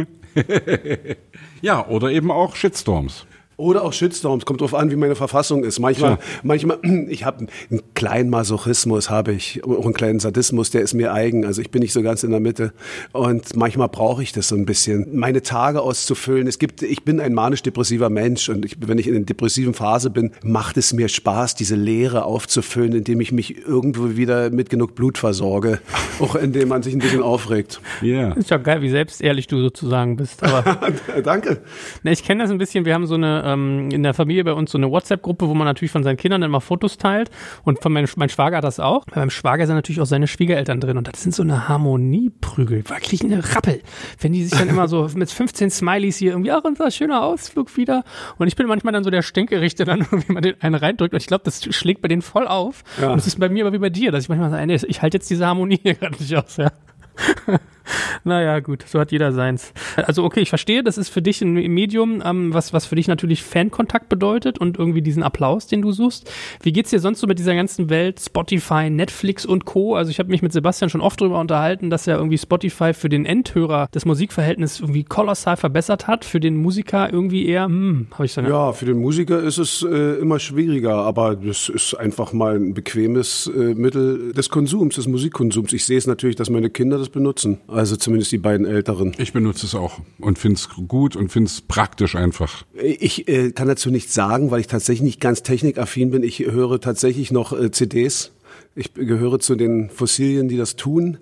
ja, oder eben auch Shitstorms. Oder auch Shitstorms, kommt drauf an, wie meine Verfassung ist. Manchmal, Klar. manchmal, [CLEARS THROAT] ich habe einen kleinen Masochismus, habe ich, auch einen kleinen Sadismus, der ist mir eigen. Also ich bin nicht so ganz in der Mitte. Und manchmal brauche ich das so ein bisschen, meine Tage auszufüllen. Es gibt, ich bin ein manisch-depressiver Mensch und ich, wenn ich in einer depressiven Phase bin, macht es mir Spaß, diese Leere aufzufüllen, indem ich mich irgendwo wieder mit genug Blut versorge, auch indem man sich ein bisschen aufregt. Ja. Yeah. Ist ja geil, wie selbstehrlich du sozusagen bist. Aber [LAUGHS] Danke. Ne, ich kenne das ein bisschen. Wir haben so eine ähm, in der Familie bei uns so eine WhatsApp-Gruppe, wo man natürlich von seinen Kindern immer Fotos teilt. Und von meinem mein Schwager hat das auch. Bei meinem Schwager sind natürlich auch seine Schwiegereltern drin. Und das sind so eine Harmonieprügel. Da kriege ich eine Rappel. Wenn die sich dann immer so [LAUGHS] mit 15 Smileys hier irgendwie, ach, unser schöner Ausflug wieder. Und ich bin manchmal dann so der Stinkericht, der dann [LAUGHS] irgendwie mal den einen reindrückt. Und ich glaube, das schlägt bei denen voll auf. Ja. Und das ist bei mir aber wie bei dir, dass ich manchmal sage, nee, ich halte jetzt diese Harmonie hier gerade nicht aus, ja. [LAUGHS] [LAUGHS] naja, gut, so hat jeder seins. Also okay, ich verstehe, das ist für dich ein Medium, ähm, was, was für dich natürlich Fankontakt bedeutet und irgendwie diesen Applaus, den du suchst. Wie geht's dir sonst so mit dieser ganzen Welt, Spotify, Netflix und Co.? Also ich habe mich mit Sebastian schon oft darüber unterhalten, dass ja irgendwie Spotify für den Endhörer das Musikverhältnis irgendwie kolossal verbessert hat, für den Musiker irgendwie eher, hm, habe ich eine Ja, für den Musiker ist es äh, immer schwieriger, aber das ist einfach mal ein bequemes äh, Mittel des Konsums, des Musikkonsums. Ich sehe es natürlich, dass meine Kinder das benutzen. Also zumindest die beiden Älteren. Ich benutze es auch und finde es gut und finde es praktisch einfach. Ich äh, kann dazu nichts sagen, weil ich tatsächlich nicht ganz technikaffin bin. Ich höre tatsächlich noch äh, CDs. Ich gehöre zu den Fossilien, die das tun.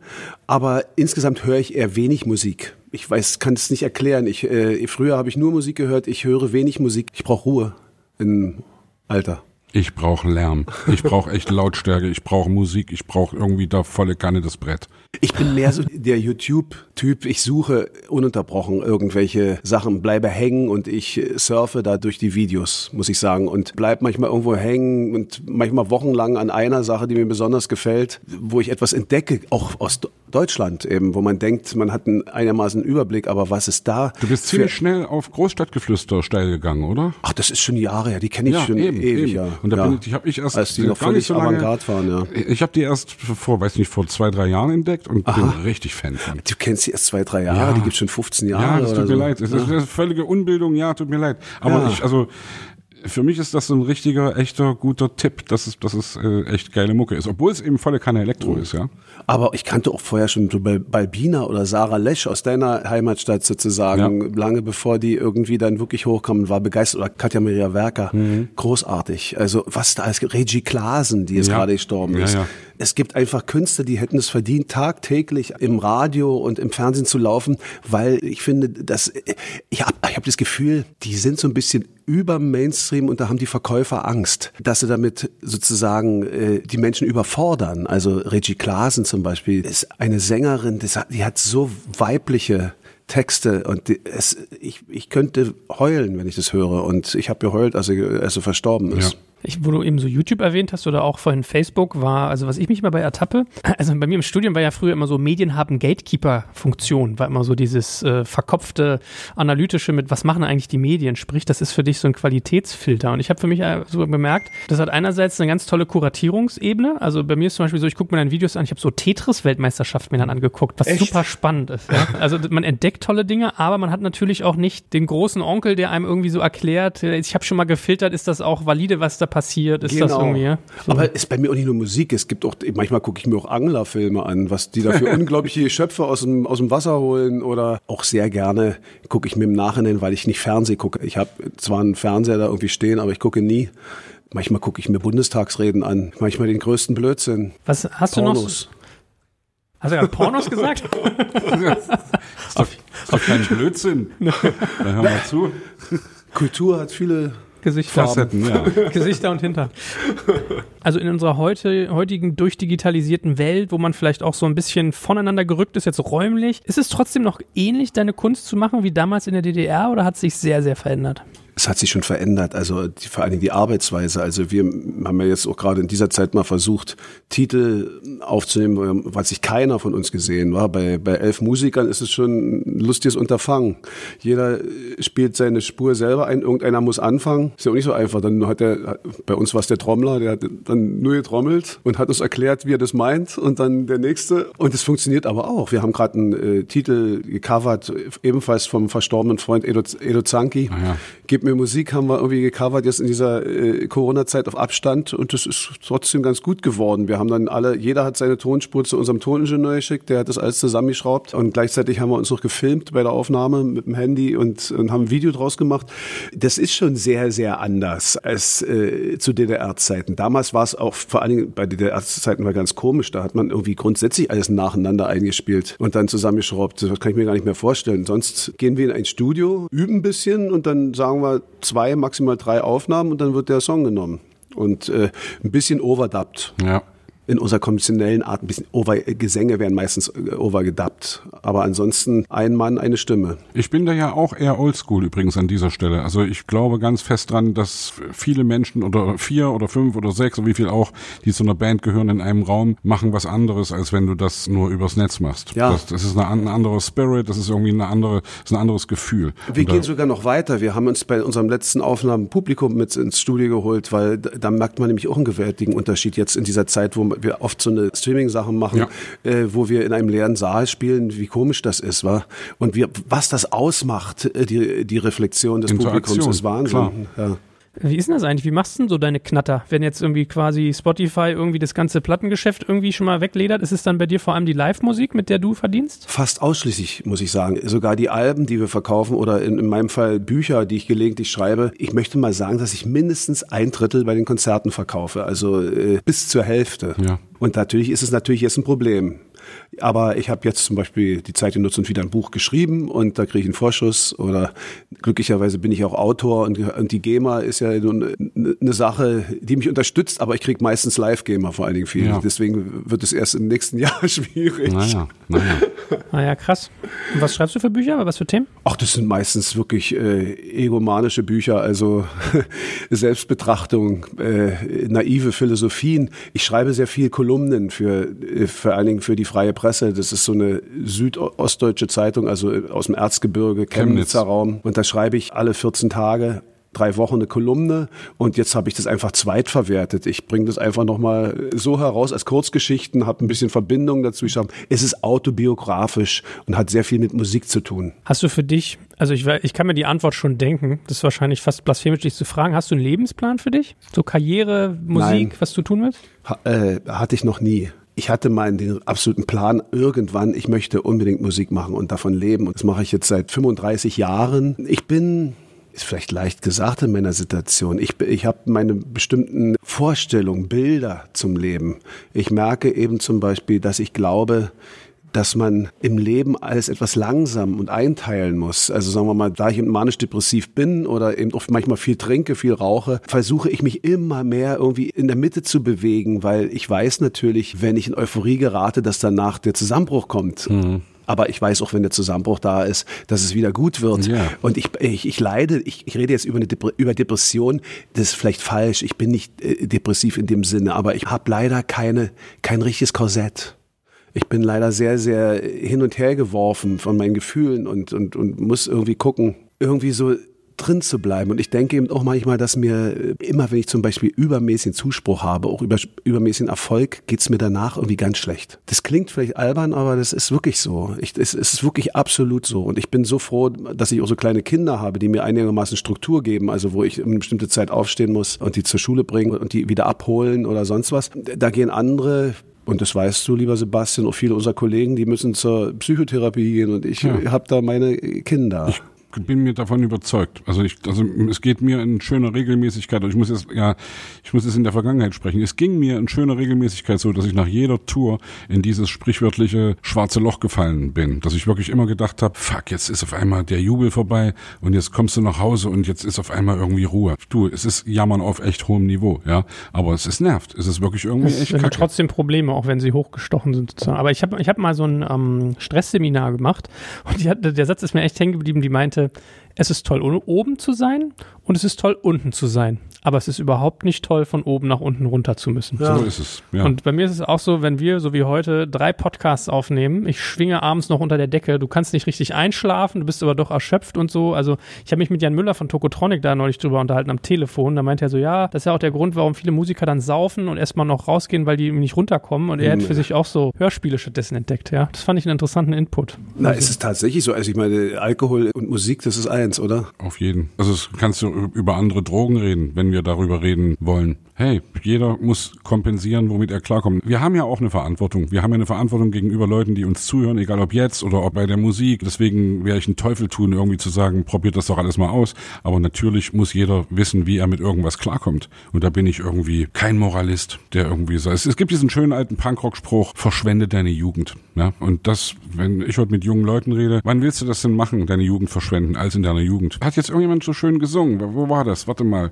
Aber insgesamt höre ich eher wenig Musik. Ich weiß, kann es nicht erklären. Ich, äh, früher habe ich nur Musik gehört. Ich höre wenig Musik. Ich brauche Ruhe im Alter. Ich brauche Lärm. Ich brauche echt Lautstärke. Ich brauche Musik. Ich brauche irgendwie da volle Kanne das Brett. Ich bin mehr so der YouTube-Typ. Ich suche ununterbrochen irgendwelche Sachen, bleibe hängen und ich surfe da durch die Videos, muss ich sagen. Und bleib manchmal irgendwo hängen und manchmal wochenlang an einer Sache, die mir besonders gefällt, wo ich etwas entdecke, auch aus Deutschland eben, wo man denkt, man hat einen einigermaßen Überblick, aber was ist da? Du bist ziemlich schnell auf Großstadtgeflüster steil gegangen, oder? Ach, das ist schon Jahre her, die kenne ich Ja, schon eben, ewig, eben. ja. Und da ja. bin ich, die habe ich erst Als die noch gar nicht völlig so lange. Avantgarde waren, ja. Ich habe die erst vor, weiß nicht, vor zwei, drei Jahren entdeckt und bin richtig Fan von. Du kennst sie erst zwei, drei Jahre, Ja. die gibt's schon 15 Jahre. Ja, das tut mir so. leid. Es ist völlige Unbildung, ja, tut mir leid. Aber ich, also für mich ist das so ein richtiger, echter, guter Tipp, dass es, dass es äh, echt geile Mucke ist. Obwohl es eben volle Kanne Elektro ist, ja. Aber ich kannte auch vorher schon Balbina oder Sarah Lesch aus deiner Heimatstadt sozusagen, lange bevor die irgendwie dann wirklich hochkommen, war begeistert. Oder Katja Maria Werker, großartig. Also was da ist, Regie Klasen, die jetzt Ja. gerade gestorben Ja, ist. ja. Es gibt einfach Künstler, die hätten es verdient, tagtäglich im Radio und im Fernsehen zu laufen, weil ich finde, dass ich habe ich hab das Gefühl, die sind so ein bisschen über Mainstream und da haben die Verkäufer Angst, dass sie damit sozusagen äh, die Menschen überfordern. Also Regie Klasen zum Beispiel ist eine Sängerin, die hat so weibliche Texte und die, es, ich, ich könnte heulen, wenn ich das höre und ich habe geheult, als er, als er verstorben ist. Ja. Ich, wo du eben so YouTube erwähnt hast oder auch vorhin Facebook war, also was ich mich mal bei ertappe, [CLEARS THROAT] also bei mir im Studium war ja früher immer so Medien haben Gatekeeper-Funktion, war immer so dieses äh, verkopfte, analytische mit, was machen eigentlich die Medien, sprich, das ist für dich so ein Qualitätsfilter. Und ich habe für mich äh, so bemerkt, das hat einerseits eine ganz tolle Kuratierungsebene, also bei mir ist zum Beispiel so, ich gucke mir dann Videos an, ich habe so Tetris-Weltmeisterschaft mir dann angeguckt, was Echt? super spannend ist. Ja? [LAUGHS] Also man entdeckt tolle Dinge, aber man hat natürlich auch nicht den großen Onkel, der einem irgendwie so erklärt, äh, ich habe schon mal gefiltert, ist das auch valide, was da passiert? Ist das irgendwie? So. Aber ist bei mir auch nicht nur Musik. Es gibt auch, manchmal gucke ich mir auch Anglerfilme an, was die da für [LAUGHS] unglaubliche Geschöpfe aus dem, aus dem Wasser holen oder auch sehr gerne gucke ich mir im Nachhinein, weil ich nicht Fernseh gucke. Ich habe zwar einen Fernseher da irgendwie stehen, aber ich gucke nie. Manchmal gucke ich mir Bundestagsreden an, manchmal den größten Blödsinn. was hast du noch? so- Pornos. Hast du gerade Pornos gesagt? [LAUGHS] ist, doch, [LAUGHS] ist doch kein Blödsinn. Dann hör mal zu. Kultur hat viele Gesichter. Facetten, ja. [LAUGHS] Gesichter und Hintern. Also in unserer heute, heutigen durchdigitalisierten Welt, wo man vielleicht auch so ein bisschen voneinander gerückt ist, jetzt räumlich, ist es trotzdem noch ähnlich, deine Kunst zu machen wie damals in der DDR oder hat es sich sehr, sehr verändert? Es hat sich schon verändert, also die, vor allen Dingen die Arbeitsweise. Also wir haben ja jetzt auch gerade in dieser Zeit mal versucht, Titel aufzunehmen, was sich keiner von uns gesehen war. Bei, bei elf Musikern ist es schon ein lustiges Unterfangen. Jeder spielt seine Spur selber ein, irgendeiner muss anfangen. Ist ja auch nicht so einfach. Dann hat der, bei uns war es der Trommler, der hat dann nur getrommelt und hat uns erklärt, wie er das meint und dann der nächste. Und es funktioniert aber auch. Wir haben gerade einen äh, Titel gecovert, ebenfalls vom verstorbenen Freund Edo, Edo Zanki. Ah ja. Gib mir Musik haben wir irgendwie gecovert jetzt in dieser äh, Corona-Zeit auf Abstand und das ist trotzdem ganz gut geworden. Wir haben dann alle, jeder hat seine Tonspur zu unserem Toningenieur geschickt, der hat das alles zusammengeschraubt und gleichzeitig haben wir uns noch gefilmt bei der Aufnahme mit dem Handy und, und haben ein Video draus gemacht. Das ist schon sehr, sehr anders als äh, zu DDR-Zeiten. Damals war es auch vor allen Dingen bei DDR-Zeiten war ganz komisch. Da hat man irgendwie grundsätzlich alles nacheinander eingespielt und dann zusammengeschraubt. Das kann ich mir gar nicht mehr vorstellen. Sonst gehen wir in ein Studio, üben ein bisschen und dann sagen wir zwei, maximal drei Aufnahmen und dann wird der Song genommen. Und äh, ein bisschen overdubbt ja. In unserer konventionellen Art. Ein bisschen over Gesänge werden meistens äh, overgedubbt. Aber ansonsten ein Mann, eine Stimme. Ich bin da ja auch eher oldschool übrigens an dieser Stelle. Also ich glaube ganz fest dran, dass viele Menschen oder vier oder fünf oder sechs oder wie viel auch, die zu einer Band gehören in einem Raum, machen was anderes, als wenn du das nur übers Netz machst. Ja. Das, das ist eine, ein anderer Spirit, das ist irgendwie eine andere, ist ein anderes Gefühl. Wir Und gehen sogar noch weiter. Wir haben uns bei unserem letzten Aufnahmen Publikum mit ins Studio geholt, weil da, da merkt man nämlich auch einen gewaltigen Unterschied jetzt in dieser Zeit, wo wir oft so eine Streaming-Sachen machen, Ja. äh, wo wir in einem leeren Saal spielen, wie komisch das ist, war. Und wir, was das ausmacht, äh, die, die Reflexion des Publikums, ist Wahnsinn. klar. Ja. Wie ist denn das eigentlich? Wie machst du denn so deine Knatter? Wenn jetzt irgendwie quasi Spotify irgendwie das ganze Plattengeschäft irgendwie schon mal wegledert, ist es dann bei dir vor allem die Live-Musik, mit der du verdienst? Fast ausschließlich, muss ich sagen. Sogar die Alben, die wir verkaufen oder in, in meinem Fall Bücher, die ich gelegentlich schreibe. Ich möchte mal sagen, dass ich mindestens ein Drittel bei den Konzerten verkaufe, also äh, bis zur Hälfte. Ja. Und natürlich ist es natürlich jetzt ein Problem. Aber ich habe jetzt zum Beispiel die Zeit genutzt und wieder ein Buch geschrieben und da kriege ich einen Vorschuss oder glücklicherweise bin ich auch Autor und, und die GEMA ist ja eine, eine Sache, die mich unterstützt, aber ich kriege meistens Live-GEMA vor allen Dingen viel. Ja. Deswegen wird es erst im nächsten [LAUGHS] Jahr schwierig. Naja, naja. naja, krass. Und was schreibst du für Bücher? Was für Themen? Ach, das sind meistens wirklich äh, egomanische Bücher, also [LAUGHS] Selbstbetrachtung, äh, naive Philosophien. Ich schreibe sehr viel Kolumnen für, äh, vor allen Dingen für die Freie Presse. Das ist so eine südostdeutsche Zeitung, also aus dem Erzgebirge, Chemnitzer Raum. Und da schreibe ich alle 14 Tage drei Wochen eine Kolumne und jetzt habe ich das einfach zweitverwertet. Ich bringe das einfach nochmal so heraus als Kurzgeschichten, habe ein bisschen Verbindung dazu. Ich sage, es ist autobiografisch und hat sehr viel mit Musik zu tun. Hast du für dich, also ich, ich kann mir die Antwort schon denken, das ist wahrscheinlich fast blasphemisch, dich zu fragen, hast du einen Lebensplan für dich? So Karriere, Musik, Nein. was du tun willst? Ha, äh, hatte ich noch nie ich hatte mal den absoluten Plan, irgendwann, ich möchte unbedingt Musik machen und davon leben. Und das mache ich jetzt seit 35 Jahren. Ich bin ist vielleicht leicht gesagt in meiner Situation. Ich, ich habe meine bestimmten Vorstellungen, Bilder zum Leben. Ich merke eben zum Beispiel, dass ich glaube, dass man im Leben alles etwas langsam und einteilen muss. Also sagen wir mal, da ich manisch-depressiv bin oder eben oft manchmal viel trinke, viel rauche, versuche ich mich immer mehr irgendwie in der Mitte zu bewegen, weil ich weiß natürlich, wenn ich in Euphorie gerate, dass danach der Zusammenbruch kommt. Mhm aber ich weiß auch, wenn der Zusammenbruch da ist, dass es wieder gut wird. Ja. Und ich, ich, ich leide, ich, ich rede jetzt über, eine Dep über Depression, das ist vielleicht falsch, ich bin nicht äh, depressiv in dem Sinne, aber ich habe leider keine, kein richtiges Korsett. Ich bin leider sehr, sehr hin und her geworfen von meinen Gefühlen und, und, und muss irgendwie gucken, irgendwie so drin zu bleiben. Und ich denke eben auch manchmal, dass mir immer, wenn ich zum Beispiel übermäßigen Zuspruch habe, auch über, übermäßigen Erfolg, geht's mir danach irgendwie ganz schlecht. Das klingt vielleicht albern, aber das ist wirklich so. Ich, es, es ist wirklich absolut so. Und ich bin so froh, dass ich auch so kleine Kinder habe, die mir einigermaßen Struktur geben, also wo ich eine bestimmte Zeit aufstehen muss und die zur Schule bringen und die wieder abholen oder sonst was. Da gehen andere und das weißt du, lieber Sebastian, auch viele unserer Kollegen, die müssen zur Psychotherapie gehen und ich ja. habe da meine Kinder. Ich bin mir davon überzeugt. Also ich, also es geht mir in schöner Regelmäßigkeit. Ich muss jetzt, ja, ich muss jetzt in der Vergangenheit sprechen. Es ging mir in schöner Regelmäßigkeit so, dass ich nach jeder Tour in dieses sprichwörtliche schwarze Loch gefallen bin. Dass ich wirklich immer gedacht habe, fuck, jetzt ist auf einmal der Jubel vorbei und jetzt kommst du nach Hause und jetzt ist auf einmal irgendwie Ruhe. Du, es ist Jammern auf echt hohem Niveau, ja. Aber es ist nervt. Es ist wirklich irgendwie es echt kacke. trotzdem Probleme, auch wenn sie hochgestochen sind. Sozusagen. Aber ich habe ich hab mal so ein ähm, Stressseminar gemacht und die hat, der Satz ist mir echt hängen geblieben, die meinte, es ist toll, oben zu sein und es ist toll, unten zu sein. Aber es ist überhaupt nicht toll, von oben nach unten runter zu müssen. Ja. So ist es. Ja. Und bei mir ist es auch so, wenn wir, so wie heute, drei Podcasts aufnehmen, ich schwinge abends noch unter der Decke, du kannst nicht richtig einschlafen, du bist aber doch erschöpft und so. Also ich habe mich mit Jan Müller von Tokotronic da neulich drüber unterhalten am Telefon. Da meinte er so, ja, das ist ja auch der Grund, warum viele Musiker dann saufen und erstmal noch rausgehen, weil die nicht runterkommen. Und er hat für sich auch so Hörspiele stattdessen entdeckt, ja. Das fand ich einen interessanten Input. Na, also. ist es tatsächlich so? Also ich meine, Alkohol und Musik, das ist eins, oder? Auf jeden. Also es kannst du über andere Drogen reden, wenn wir darüber reden wollen. Hey, jeder muss kompensieren, womit er klarkommt. Wir haben ja auch eine Verantwortung. Wir haben ja eine Verantwortung gegenüber Leuten, die uns zuhören, egal ob jetzt oder ob bei der Musik. Deswegen wäre ich ein Teufel tun, irgendwie zu sagen, probiert das doch alles mal aus. Aber natürlich muss jeder wissen, wie er mit irgendwas klarkommt. Und da bin ich irgendwie kein Moralist, der irgendwie so. Es, es gibt diesen schönen alten Punkrock-Spruch, verschwende deine Jugend. Ja? Und das, wenn ich heute mit jungen Leuten rede, wann willst du das denn machen, deine Jugend verschwenden, als in deiner Jugend? Hat jetzt irgendjemand so schön gesungen? Wo war das? Warte mal.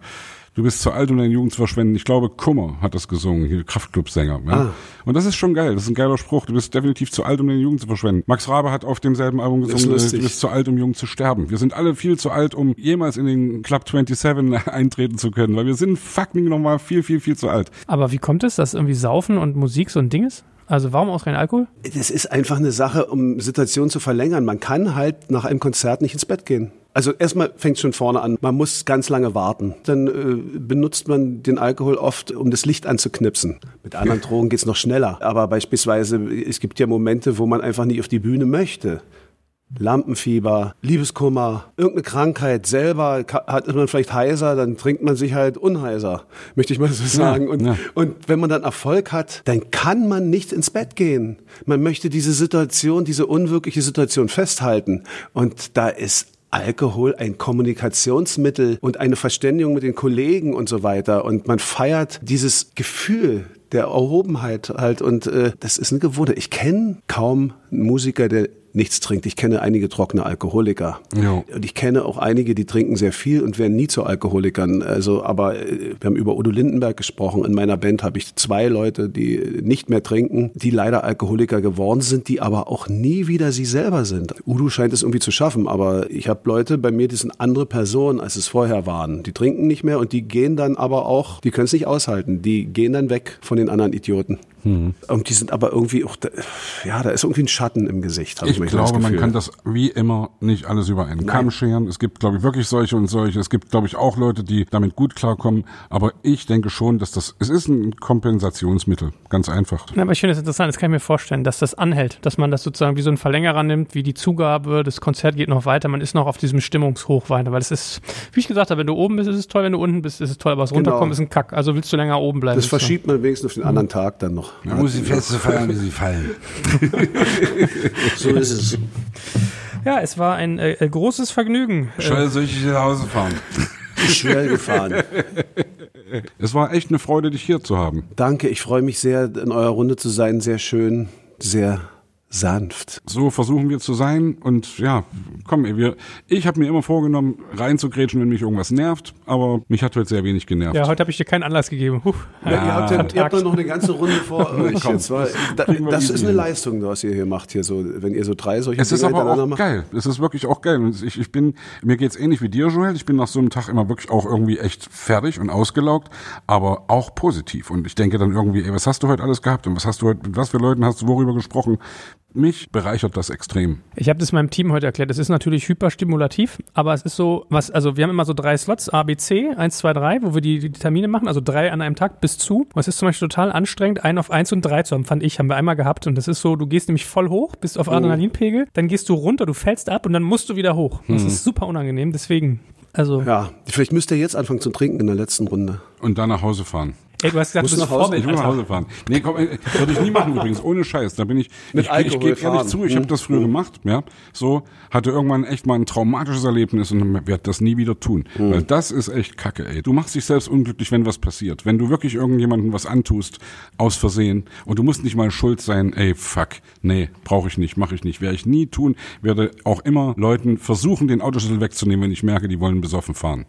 Du bist zu alt, um deine Jugend zu verschwenden. Ich glaube, Kummer hat das gesungen, hier Kraftclub-Sänger. Ja? Ah. Und das ist schon geil. Das ist ein geiler Spruch. Du bist definitiv zu alt, um deine Jugend zu verschwenden. Max Rabe hat auf demselben Album gesungen, äh, du bist zu alt, um jung zu sterben. Wir sind alle viel zu alt, um jemals in den Club 27 [LAUGHS] eintreten zu können, weil wir sind fucking nochmal viel, viel, viel zu alt. Aber wie kommt es, dass irgendwie Saufen und Musik so ein Ding ist? Also warum ausgerechnet Alkohol? Das ist einfach eine Sache, um Situationen zu verlängern. Man kann halt nach einem Konzert nicht ins Bett gehen. Also erstmal fängt es schon vorne an. Man muss ganz lange warten. Dann äh, benutzt man den Alkohol oft, um das Licht anzuknipsen. Mit anderen Drogen geht's noch schneller. Aber beispielsweise, es gibt ja Momente, wo man einfach nicht auf die Bühne möchte. Lampenfieber, Liebeskummer, irgendeine Krankheit selber, hat man vielleicht heiser, dann trinkt man sich halt unheiser, möchte ich mal so sagen. Ja, und, ja. und wenn man dann Erfolg hat, dann kann man nicht ins Bett gehen. Man möchte diese Situation, diese unwirkliche Situation festhalten. Und da ist Alkohol ein Kommunikationsmittel und eine Verständigung mit den Kollegen und so weiter. Und man feiert dieses Gefühl der Erhobenheit halt. Und äh, das ist eine Gewohnheit. Ich kenne kaum einen Musiker, der nichts trinkt. Ich kenne einige trockene Alkoholiker. Jo. Und ich kenne auch einige, die trinken sehr viel und werden nie zu Alkoholikern. Also, aber äh, wir haben über Udo Lindenberg gesprochen. In meiner Band habe ich zwei Leute, die nicht mehr trinken, die leider Alkoholiker geworden sind, die aber auch nie wieder sie selber sind. Udo scheint es irgendwie zu schaffen, aber ich habe Leute bei mir, die sind andere Personen, als es vorher waren. Die trinken nicht mehr und die gehen dann aber auch, die können es nicht aushalten. Die gehen dann weg von den anderen Idioten. Mhm. Und die sind aber irgendwie auch, da- ja, da ist irgendwie ein Schatten im Gesicht. Ich das glaube, man kann das wie immer nicht alles über einen Kamm scheren. Es gibt, glaube ich, wirklich solche und solche. Es gibt, glaube ich, auch Leute, die damit gut klarkommen. Aber ich denke schon, dass das, es ist ein Kompensationsmittel. Ganz einfach. Ja, aber ich finde es interessant, das kann ich mir vorstellen, dass das anhält, dass man das sozusagen wie so ein Verlängerer nimmt, wie die Zugabe, das Konzert geht noch weiter, man ist noch auf diesem Stimmungshoch weiter, weil es ist, wie ich gesagt habe, wenn du oben bist, ist es toll, wenn du unten bist, ist es toll, aber das Genau. Runterkommen ist ein Kack, also willst du länger oben bleiben. Das verschiebt man wenigstens auf den anderen Tag dann noch. Man muss die Feste feiern, wie sie fallen. [LAUGHS] So ist es. Ja, es war ein äh, äh, großes Vergnügen. Äh, Scholl, soll ich nach Hause fahren? [LAUGHS] Schnell gefahren. Es war echt eine Freude, dich hier zu haben. Danke, ich freue mich sehr, in eurer Runde zu sein. Sehr schön, sehr sanft. So versuchen wir zu sein und ja, komm, ey, wir, ich habe mir immer vorgenommen, reinzugrätschen, wenn mich irgendwas nervt, aber mich hat heute sehr wenig genervt. ja, heute habe ich dir keinen Anlass gegeben. Huh. Ja, ihr, habt ja, ihr habt noch eine ganze Runde vor [LAUGHS] euch. Komm, jetzt, weil, da, das ist eine hin. Leistung, was ihr hier macht, hier so, wenn ihr so drei solche Es ist Dinge aber hintereinander auch macht. geil. Es ist wirklich auch geil. Und ich, ich bin, mir geht's ähnlich wie dir, Joel. Ich bin nach so einem Tag immer wirklich auch irgendwie echt fertig und ausgelaugt, aber auch positiv. Und ich denke dann irgendwie, ey, was hast du heute alles gehabt? Und was hast du heute, mit was für Leuten hast du worüber gesprochen? Mich bereichert das extrem. Ich habe das meinem Team heute erklärt. Es ist natürlich hyperstimulativ, aber es ist so, was, also wir haben immer so drei Slots, A, B, C, 1, 2, 3, wo wir die, die Termine machen, also drei an einem Tag bis zu. Und es ist zum Beispiel total anstrengend, einen auf eins und drei zu haben, fand ich, haben wir einmal gehabt. Und das ist so, du gehst nämlich voll hoch, bist auf Adrenalinpegel, dann gehst du runter, du fällst ab und dann musst du wieder hoch. Das ist super unangenehm, deswegen, also, Ja, vielleicht müsst ihr jetzt anfangen zu trinken in der letzten Runde. Und dann nach Hause fahren. Ey, du hast gesagt, du bist nach Hause? Vorbild. Ich will nach. Hause fahren. Nee, komm, äh, würde ich nie machen übrigens, ohne Scheiß. Da bin ich, Mit ich, ich gebe ehrlich zu, ich habe das früher gemacht, ja. So, hatte irgendwann echt mal ein traumatisches Erlebnis und werde das nie wieder tun. Mhm. Weil das ist echt kacke, ey. Du machst dich selbst unglücklich, wenn was passiert. Wenn du wirklich irgendjemandem was antust, aus Versehen, und du musst nicht mal schuld sein, ey, fuck, nee, brauche ich nicht, mache ich nicht. Werde ich nie tun, werde auch immer Leuten versuchen, den Autoschlüssel wegzunehmen, wenn ich merke, die wollen besoffen fahren.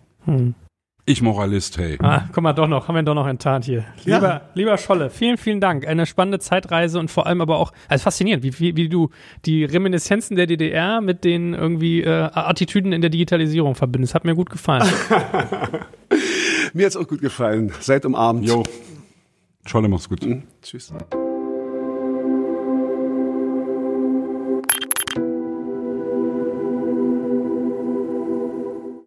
Ich Moralist, hey. Ah, guck mal, doch noch, haben wir doch noch enttarnt hier. Ja. Lieber, lieber Scholle, vielen, vielen Dank. Eine spannende Zeitreise und vor allem aber auch, also faszinierend, wie, wie, wie du die Reminiszenzen der DDR mit den irgendwie äh, Attitüden in der Digitalisierung verbindest. Hat mir gut gefallen. [LAUGHS] Mir hat's auch gut gefallen. Seid umarmt. Jo. Scholle, mach's gut. Tschüss.